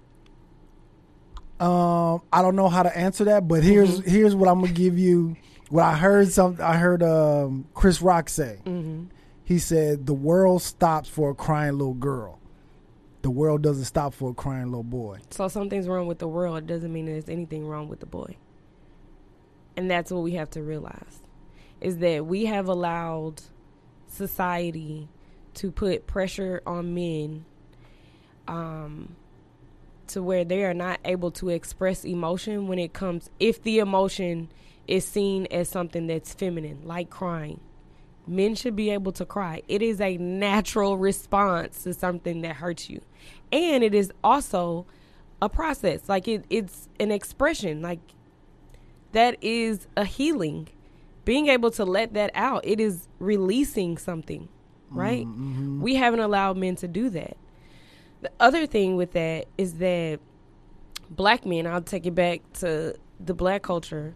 Um, I don't know how to answer that, but here's Mm-hmm. here's what I'm gonna give you. What I heard some I heard um, Chris Rock say. Mm-hmm. He said the world stops for a crying little girl. The world doesn't stop for a crying little boy. So something's wrong with the world It doesn't mean there's anything wrong with the boy. And that's what we have to realize is that we have allowed society to put pressure on men um, to where they are not able to express emotion when it comes if the emotion is seen as something that's feminine like crying. Men should be able to cry. It is a natural response to something that hurts you. And it is also a process. Like it, it's an expression. Like that is a healing. Being able to let that out it is releasing something right? Mm, mm-hmm. We haven't allowed men to do that. The other thing with that is that black men i'll take it back to the black culture.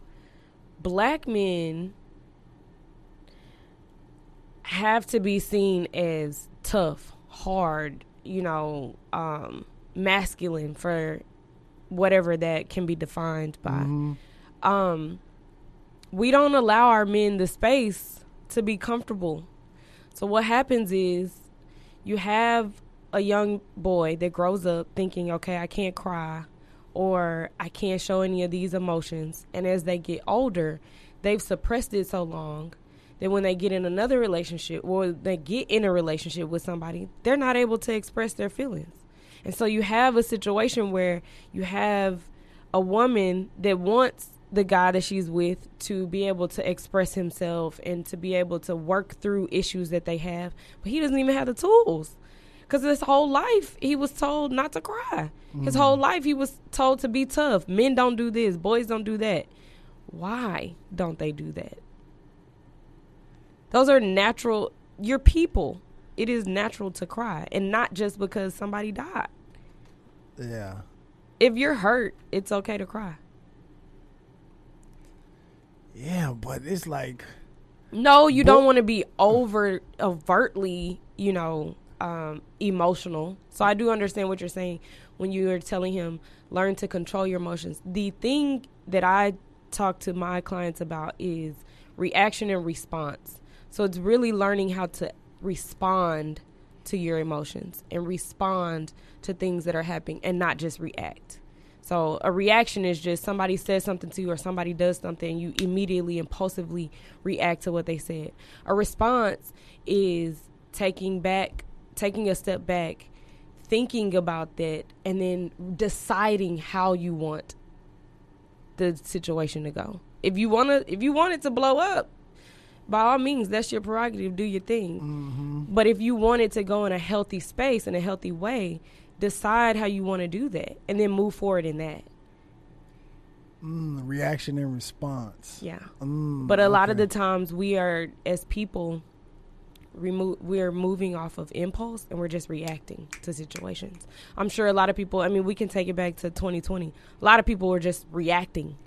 Black men have to be seen as tough hard you know um masculine for whatever that can be defined by. Mm-hmm. Um, we don't allow our men the space to be comfortable. So what happens is you have a young boy that grows up thinking, okay, I can't cry or I can't show any of these emotions. And as they get older, they've suppressed it so long that when they get in another relationship or they get in a relationship with somebody, they're not able to express their feelings. And so you have a situation where you have a woman that wants the guy that she's with to be able to express himself and to be able to work through issues that they have, but he doesn't even have the tools. Because his whole life, he was told not to cry. Mm. His whole life, he was told to be tough. Men don't do this, boys don't do that. Why don't they do that? Those are natural, you're people. It is natural to cry, and not just because somebody died. Yeah. If you're hurt, it's okay to cry. Yeah, but it's like. No, you don't want to be over overtly, you know, um, emotional. So I do understand what you're saying when you are telling him learn to control your emotions. The thing that I talk to my clients about is reaction and response. So it's really learning how to respond to your emotions and respond to things that are happening and not just react. So a reaction is just somebody says something to you or somebody does something, you immediately impulsively react to what they said. A response is taking back, taking a step back, thinking about that, and then deciding how you want the situation to go. If you wanna, if you want it to blow up, by all means, that's your prerogative. Do your thing. Mm-hmm. But if you want it to go in a healthy space in a healthy way, decide how you want to do that and then move forward in that. Mm, reaction and response. Yeah. Mm, but a okay. lot of the times we are as people remove we're moving off of impulse and we're just reacting to situations. I'm sure a lot of people, I mean, we can take it back to 2020. A lot of people were just reacting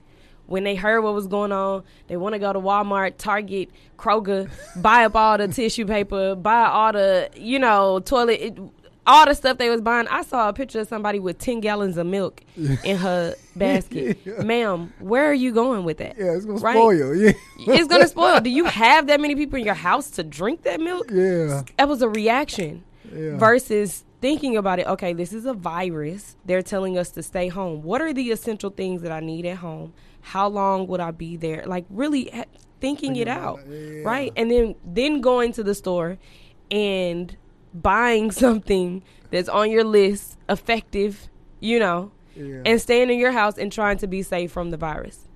when they heard what was going on, they want to go to Walmart, Target, Kroger, buy up all the <laughs> tissue paper, buy all the, you know, toilet. It, all the stuff they was buying. I saw a picture of somebody with ten gallons of milk in her <laughs> basket. yeah. Ma'am, where are you going with that? Yeah, it's gonna right? spoil. Yeah, it's gonna spoil. Do you <laughs> have that many people in your house to drink that milk? Yeah, that was a reaction. Yeah. Versus thinking about it. Okay, this is a virus. They're telling us to stay home. What are the essential things that I need at home? How long would I be there? Like really eh, thinking it out. Yeah. right? And then then going to the store and buying something that's on your list, effective, you know, yeah. and staying in your house and trying to be safe from the virus.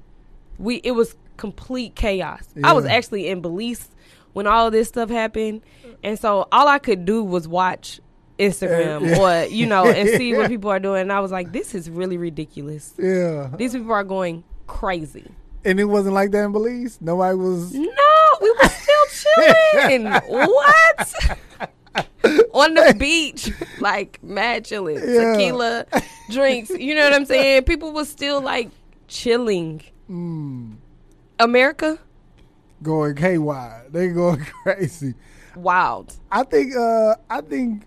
We it was complete chaos. Yeah. I was actually in Belize when all this stuff happened, and so all I could do was watch Instagram yeah. or you know and see <laughs> what people are doing. And I was like, this is really ridiculous. Yeah, these people are going crazy. And it wasn't like that in Belize. Nobody was. No, we were still <laughs> chilling. what? <laughs> on the beach, like mad chilling, yeah. tequila drinks. You know what I'm saying? People were still like chilling. Mm. America going haywire. They going <laughs> crazy. Wild. I think. Uh, I think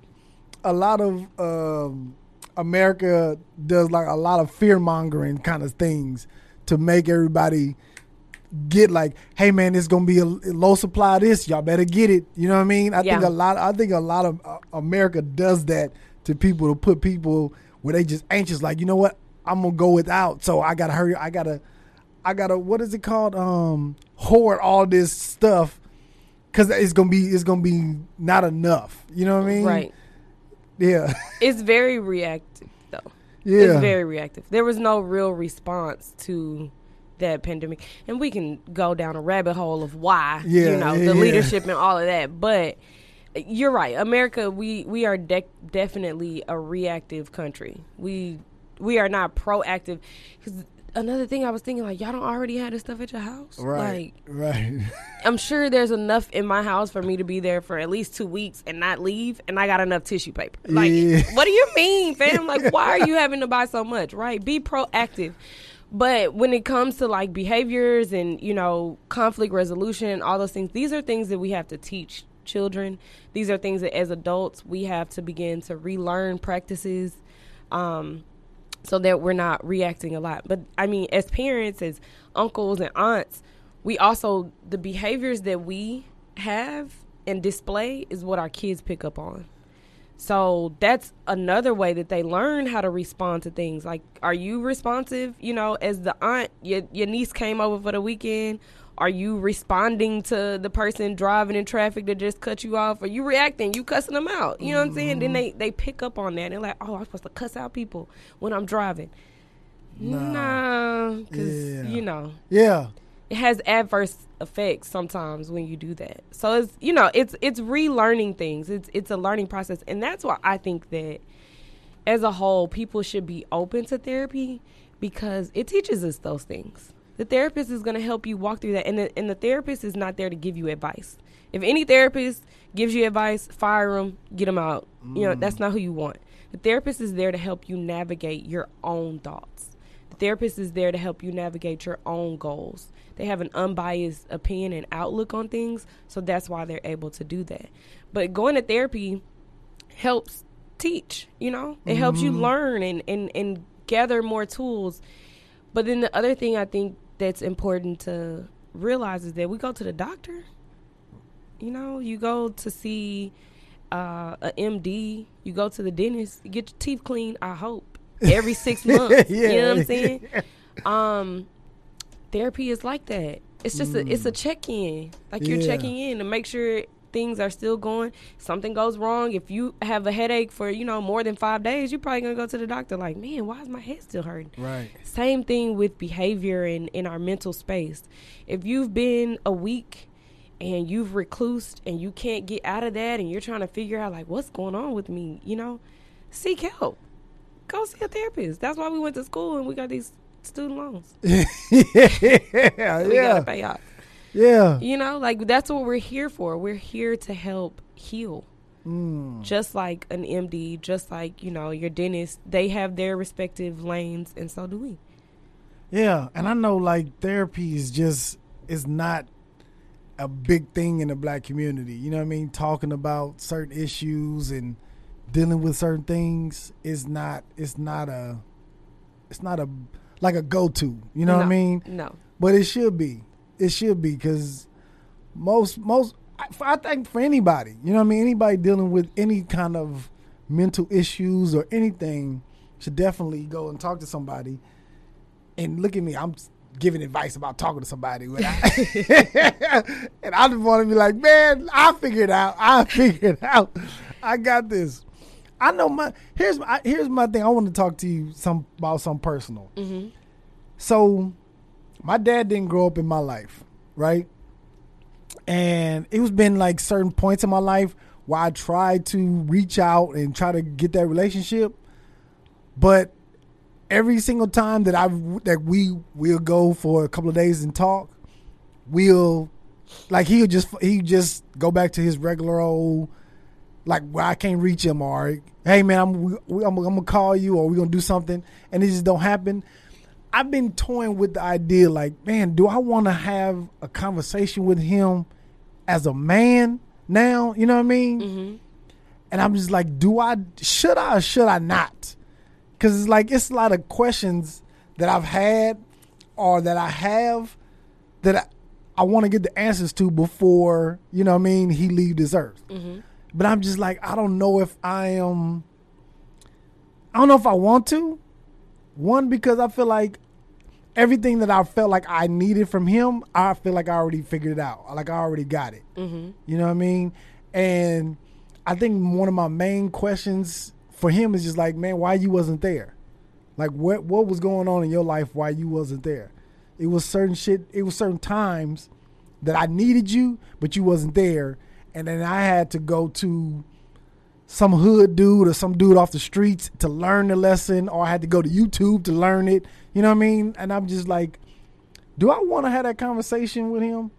a lot of um, America does like a lot of fear mongering kind of things to make everybody get like, hey man, it's gonna be a low supply of this. Y'all better get it. You know what I mean? I yeah. think a lot. I think a lot of uh, America does that to people to put people where they just anxious. Like, you know what? I'm gonna go without. So I gotta hurry. I gotta. I gotta. What is it called? Um, hoard all this stuff because it's gonna be. It's gonna be not enough. You know what I mean? Right. Yeah. <laughs> it's very reactive though. Yeah. It's very reactive. There was no real response to that pandemic, and we can go down a rabbit hole of why, yeah, you know, the yeah. leadership and all of that. But you're right, America. We we are de- definitely a reactive country. We we are not proactive. Because another thing I was thinking, like, y'all don't already have this stuff at your house, right? Like, right. <laughs> I'm sure there's enough in my house for me to be there for at least two weeks and not leave, and I got enough tissue paper. Like, yeah. what do you mean, fam? Like, <laughs> why are you having to buy so much? Right? Be proactive. But when it comes to like behaviors and, you know, conflict resolution, all those things, these are things that we have to teach children. These are things that as adults we have to begin to relearn practices. Um, so that we're not reacting a lot. But I mean, as parents, as uncles and aunts, we also the behaviors that we have and display is what our kids pick up on. So that's another way that they learn how to respond to things. Like, are you responsive? You know, as the aunt, your your niece came over for the weekend. Are you responding to the person driving in traffic that just cut you off? Are you reacting? You cussing them out? You know what I'm saying? Then they they pick up on that. They're like, oh, I'm supposed to cuss out people when I'm driving. Nah, because Yeah. you know Yeah. It has adverse effects sometimes when you do that. So it's you know it's it's relearning things. It's it's a learning process, and that's why I think that as a whole, people should be open to therapy because it teaches us those things. The therapist is going to help you walk through that, and the, and the therapist is not there to give you advice. If any therapist gives you advice, fire them, get them out. You know that's mm. not who you want. The therapist is there to help you navigate your own thoughts. The therapist is there to help you navigate your own goals. They have an unbiased opinion and outlook on things, so that's why they're able to do that. But going to therapy helps teach, you know? It helps you learn and, and, and gather more tools. But then the other thing I think that's important to realize is that we go to the doctor. You know, you go to see uh, a MD, you go to the dentist, you get your teeth cleaned, I hope, every six <laughs> months. yeah. You know what I'm saying? <laughs> Um, therapy is like that. It's just a it's a mm. check in. Like you're checking in to make sure things are still going. Something goes wrong. If you have a headache for, you know, more than five days, you're probably gonna go to the doctor like, man, why is my head still hurting? Right. Same thing with behavior and in our mental space. If you've been a week and you've reclused and you can't get out of that and you're trying to figure out like what's going on with me, you know, seek help. Go see a therapist. That's why we went to school and we got these student loans. <laughs> yeah. We Yeah. gotta pay off. Yeah. You know, like that's what we're here for. We're here to help heal. Mm. Just like an MD, just like, you know, your dentist, they have their respective lanes and so do we. Yeah, and I know like therapy is just is not a big thing in the black community. You know what I mean? Talking about certain issues and dealing with certain things is not it's not a it's not a like a go to. You know what I mean? No. But it should be. It should be because most most I, I think for anybody, you know what I mean. Anybody dealing with any kind of mental issues or anything should definitely go and talk to somebody. And look at me, I'm giving advice about talking to somebody, I- <laughs> and I just want to be like, man, I figured it out. I <laughs> figured it out. I got this. I know my here's my here's my thing. I want to talk to you some about something personal. Mm-hmm. So, my dad didn't grow up in my life, right? And it was been like certain points in my life where I tried to reach out and try to get that relationship, but every single time that I that we will go for a couple of days and talk, we'll like he'll just he just go back to his regular old like where I can't reach him or hey man I'm we, I'm, I'm gonna call you or we're gonna do something and it just don't happen. I've been toying with the idea like man do I want to have a conversation with him as a man now you know what I mean Mm-hmm. and I'm just like do I should I or should I not because it's like it's a lot of questions that I've had or that I have that I, I want to get the answers to before you know what I mean he leave this earth Mm-hmm. But I'm just like I don't know if I am. I don't know if I want to. One because I feel like everything that I felt like I needed from him, I feel like I already figured it out. Like I already got it. Mm-hmm. You know what I mean? And I think one of my main questions for him is just like, man, why you wasn't there? Like what what was going on in your life why you wasn't there? It was certain shit, it was certain times that I needed you, but you wasn't there. And then I had to go to some hood dude or some dude off the streets to learn the lesson, or I had to go to YouTube to learn it. You know what I mean? And I'm just like, do I want to have that conversation with him?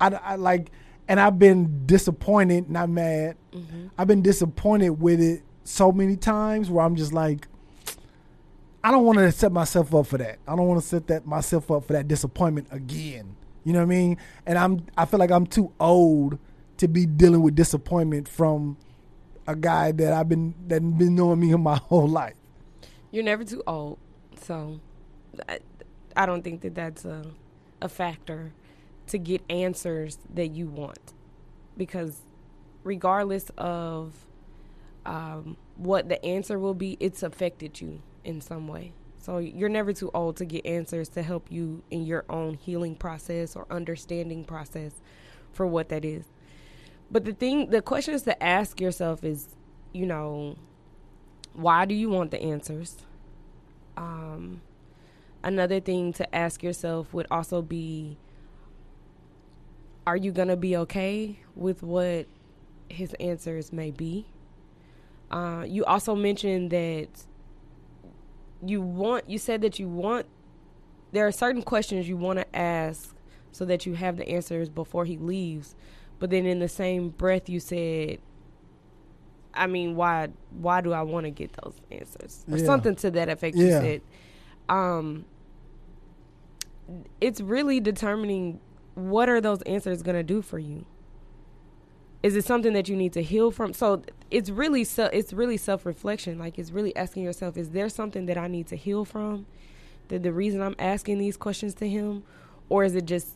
I, I like, and I've been disappointed, not mad. Mm-hmm. I've been disappointed with it so many times where I'm just like, I don't want to set myself up for that. I don't want to set that myself up for that disappointment again. You know what I mean? And I'm I feel like I'm too old to be dealing with disappointment from a guy that I've been that been knowing me in <laughs> my whole life. You're never too old, so I, I don't think that that's a a factor to get answers that you want, because regardless of um, what the answer will be, it's affected you in some way. So you're never too old to get answers to help you in your own healing process or understanding process for what that is. But the thing, the questions to ask yourself is, you know, why do you want the answers? Um, another thing to ask yourself would also be, are you to be okay with what his answers may be? Uh, you also mentioned that you want you said that you want there are certain questions you want to ask so that you have the answers before he leaves but then in the same breath you said i mean why why do i want to get those answers? Or Yeah. something to that effect you said. Um it's really determining what are those answers going to do for you. Is it something that you need to heal from? So it's really se- it's really self-reflection. Like it's really asking yourself is there something that i need to heal from? That the reason i'm asking these questions to him? Or is it just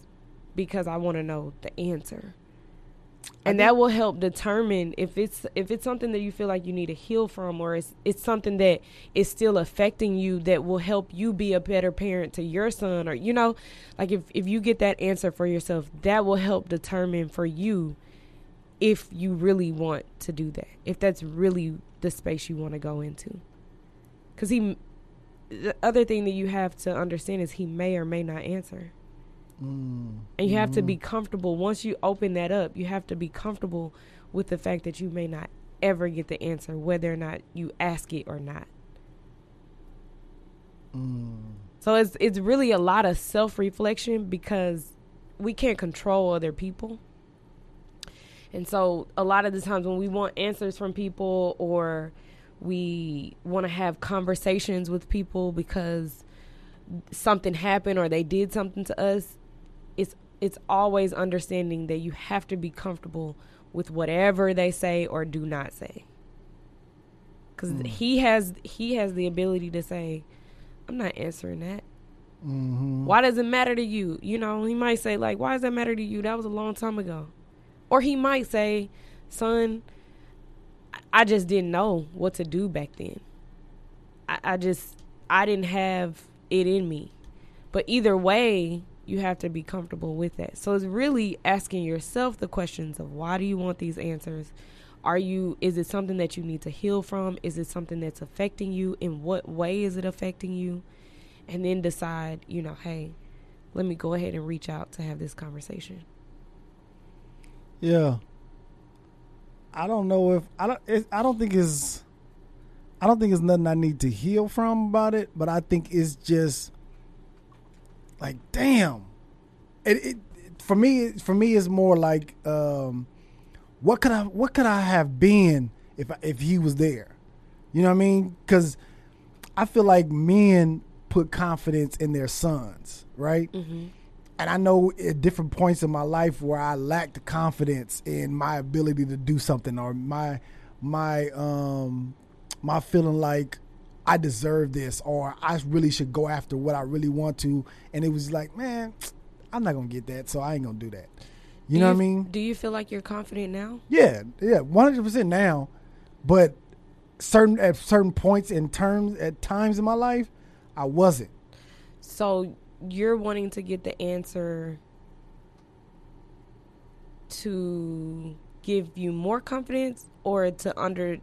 because i want to know the answer and that will help determine if it's if it's something that you feel like you need to heal from or it's it's something that is still affecting you that will help you be a better parent to your son or you know like if if you get that answer for yourself that will help determine for you if you really want to do that if that's really the space you want to go into. Because he the other thing that you have to understand is he may or may not answer Mm. and you have to Mhm. be comfortable once you open that up you have to be comfortable with the fact that you may not ever get the answer whether or not you ask it or not Mm. so it's it's really a lot of self-reflection because we can't control other people and so a lot of the times when we want answers from people or we want to have conversations with people because something happened or they did something to us it's it's always understanding that you have to be comfortable with whatever they say or do not say cuz Mm. he has he has the ability to say I'm not answering that Mhm. why does it matter to you? You know, he might say like, "Why does that matter to you? That was a long time ago," or he might say, "Son, I- I just didn't know what to do back then. I, I just I didn't have it in me." But either way, you have to be comfortable with that. So it's really asking yourself the questions of why do you want these answers? Are you is it something that you need to heal from? Is it something that's affecting you? In what way is it affecting you? and then decide, you know, hey, let me go ahead and reach out to have this conversation. Yeah. I don't know if I don't. It, I don't think it's. I don't think it's nothing I need to heal from about it, but I think it's just like, damn. It, it for me. For me, it's more like, um, what could I? What could I have been if if he was there? You know what I mean? Because I feel like men put confidence in their sons, right? Mm-hmm. and I know at different points in my life where I lacked confidence in my ability to do something or my my um my feeling like I deserve this or I really should go after what I really want to and it was like, man, I'm not going to get that, so I ain't going to do that. You Do know what I mean? Do you feel like you're confident now? Yeah, yeah, 100% now, but certain at certain points in terms at times in my life, I wasn't. So you're wanting to get the answer to give you more confidence or to under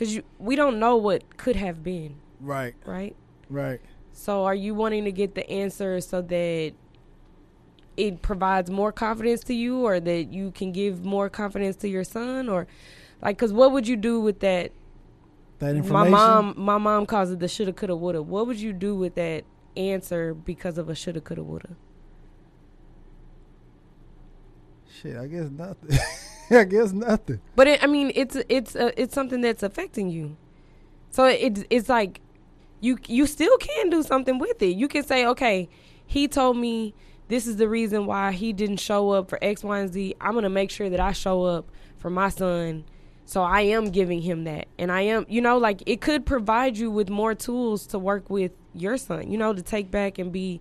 because you we don't know what could have been Right, right right. so are you wanting to get the answer so that it provides more confidence to you or that you can give more confidence to your son or like because what would you do with that That information? my mom my mom calls it the shoulda coulda woulda what would you do with that answer because of a shoulda coulda woulda Shit, I guess nothing. <laughs> <laughs> I guess nothing. but it, i mean it's it's uh, it's something that's affecting you so it's it's like you you still can do something with it you can say okay he told me this is the reason why he didn't show up for x y and z i'm gonna make sure that i show up for my son So I am giving him that. And I am, you know, like it could provide you with more tools to work with your son, you know, to take back and be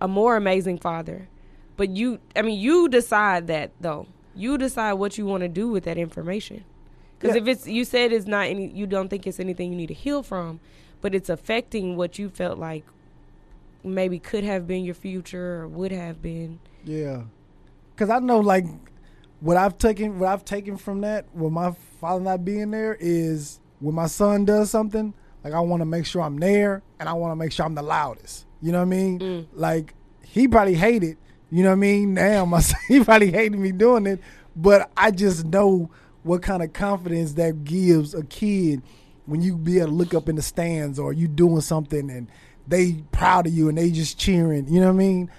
a more amazing father. But you, I mean, you decide that though. You decide what you want to do with that information. Because Yeah. if it's, you said it's not any, you don't think it's anything you need to heal from, but it's affecting what you felt like maybe could have been your future or would have been. Yeah, because I know like what I've taken, what I've taken from that, with my father not being there, is when my son does something, like I want to make sure I'm there, and I want to make sure I'm the loudest. You know what I mean? Mm. Like he probably hated. You know what I mean? Now my son, he probably hated me doing it, but I just know what kind of confidence that gives a kid when you be able to look up in the stands or you doing something and they proud of you and they just cheering. You know what I mean?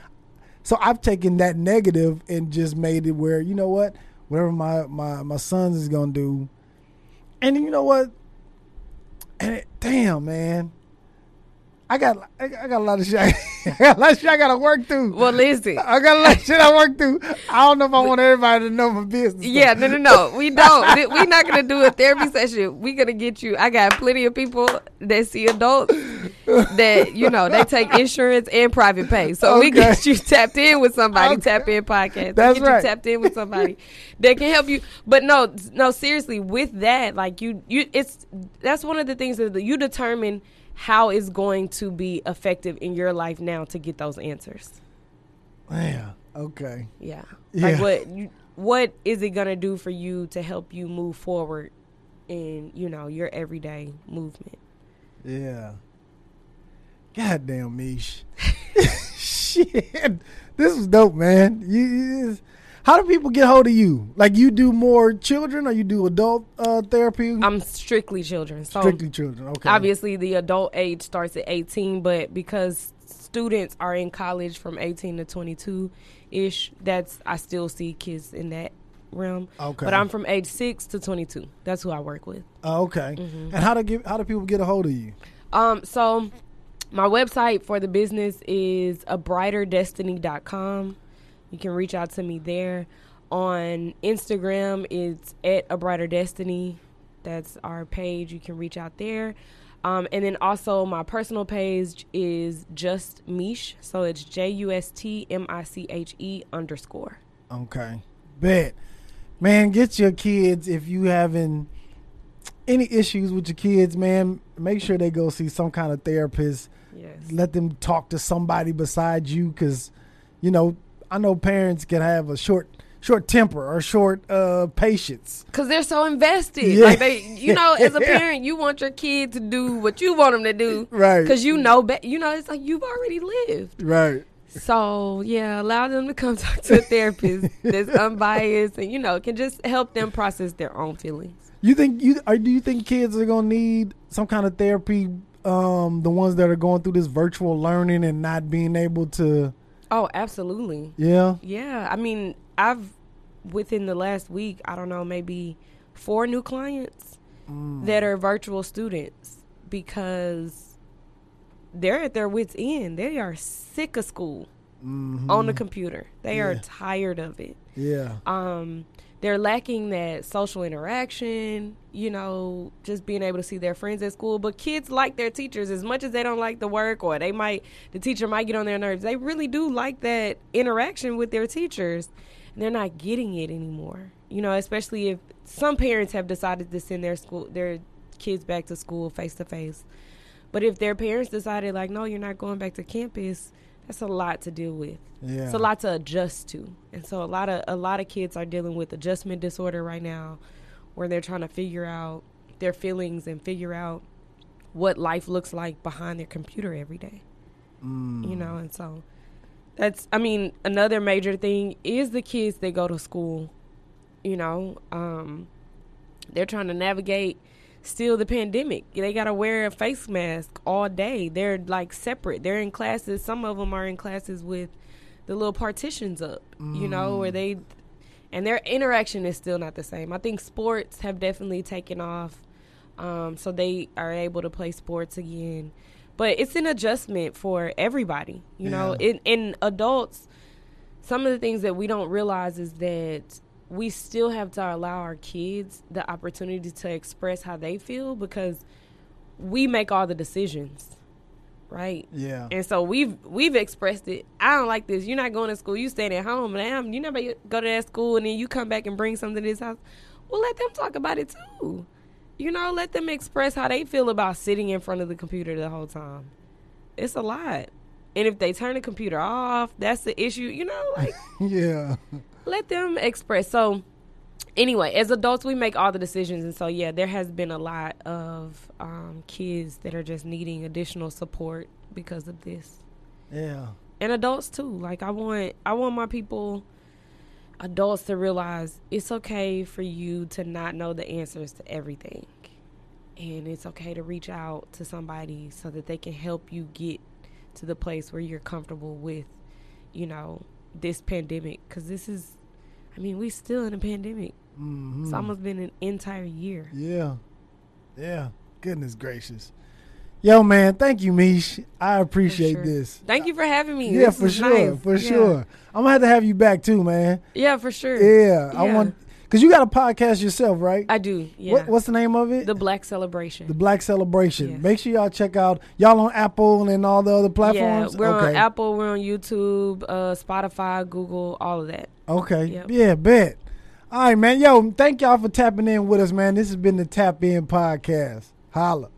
So I've taken that negative and just made it where you know what, whatever my my my sons is gonna do, and you know what, and it, damn man, I got I, got a lot of shit. <laughs> I got a lot of shit I gotta work through. Well, listen. I got a lot of shit I work through. I don't know if I want everybody to know my business. Yeah, no, no, no. We <laughs> don't. We- We're not gonna do a therapy session. We're gonna get you. I got plenty of people that see adults that you know they take insurance and private pay. So we Okay. get you tapped in with somebody. Okay. Tap in podcast. That's we get right. you tapped in with somebody that can help you. But no, no, seriously. With that, like you, you, it's that's one of the things that you determine how it's going to be effective in your life now to get those answers. Yeah. Okay. Yeah. Yeah. Like what you what is it gonna do for you to help you move forward in, you know, your everyday movement? Yeah. Goddamn, Mish. <laughs> <laughs> Shit. This was dope, man. You, you- how do people get hold of you? Like you do more children or you do adult uh, therapy? I'm strictly children. So Strictly children. Okay. obviously the adult age starts at 18, but because students are in college from 18 to 22 ish, that's I still see kids in that realm. Okay. But I'm from age 6 to 22. That's who I work with. Oh, okay. Mm-hmm. And how do give how do people get a hold of you? Um, so my website for the business is a brighterdestiny.com. You can reach out to me there. On Instagram, it's at a brighter destiny. That's our page. You can reach out there. Um, and then also my personal page is just Mish. So it's J U S T M I C H E underscore. Okay. Bet. Man, get your kids if you having any issues with your kids, man, make sure they go see some kind of therapist. Yes. Let them talk to somebody besides you cuz you know, I know parents can have a short short temper or short uh patience. Cause they're so invested. Yeah. Like they, you know, as a <laughs> parent, you want your kid to do what you want them to do. Right. Cause you know, be- you know, it's like you've already lived. Right. So yeah, allow them to come <laughs> talk to a therapist that's unbiased and you know can just help them process their own feelings. You think you or do you think kids are going to need some kind of therapy um the ones that are going through this virtual learning and not being able to Oh, absolutely. yeah. Yeah, I mean, I've within the last week, I don't know, maybe four new clients that are virtual students because they're at their wits end. They are sick of school on the computer. They are tired of it. Yeah. um, they're lacking that social interaction, you know, just being able to see their friends at school. But kids like their teachers as much as they don't like the work or they might, the teacher might get on their nerves. They really do like that interaction with their teachers. And they're not getting it anymore, you know, especially if some parents have decided to send their school, their kids back to school face to face. But if their parents decided, like, no, you're not going back to campus, that's a lot to deal with Yeah. it's a lot to adjust to and so a lot of a lot of kids are dealing with adjustment disorder right now where they're trying to figure out their feelings and figure out what life looks like behind their computer every day. Mm. you know and so that's i mean another major thing is the kids that go to school you know um they're trying to navigate still the pandemic. They got to wear a face mask all day. They're like separate. They're in classes some of them are in classes with the little partitions up you know where they and their interaction is still not the same. I think sports have definitely taken off um, so they are able to play sports again. But it's an adjustment for everybody you know? In, in adults some of the things that we don't realize is that we still have to allow our kids the opportunity to express how they feel because we make all the decisions right? Yeah. and so we've we've expressed it. I don't like this. You're not going to school. You staying at home. Damn you never go to that school and then you come back and bring something to this house. Well let them talk about it too. You know let them express how they feel about sitting in front of the computer the whole time. It's a lot. And if they turn the computer off that's the issue you know like <laughs> yeah. let them express. So, anyway, as adults, we make all the decisions, and so yeah, there has been a lot of um, kids that are just needing additional support because of this, Yeah. and adults too. Like I want, I want my people, adults, to realize it's okay for you to not know the answers to everything, and it's okay to reach out to somebody so that they can help you get to the place where you're comfortable with, you know, this pandemic because this is i mean we still in a pandemic hmm it's almost been an entire year Yeah. Yeah. Goodness gracious. Yo, man, thank you, Mish. I appreciate sure. this. thank you for having me Yeah, This for sure. nice. For Yeah. sure. I'm gonna have to have you back too, man. yeah for sure Yeah. I want because you got a podcast yourself, right? i do yeah What, what's the name of it? the black celebration The Black Celebration. Yes. Make sure y'all check out y'all on Apple and all the other platforms. yeah we're okay. on apple we're on youtube uh spotify google all of that Okay. Yep. Yeah, bet. All right, man. Yo, thank y'all for tapping in with us, man. This has been the Tap In Podcast. Holla.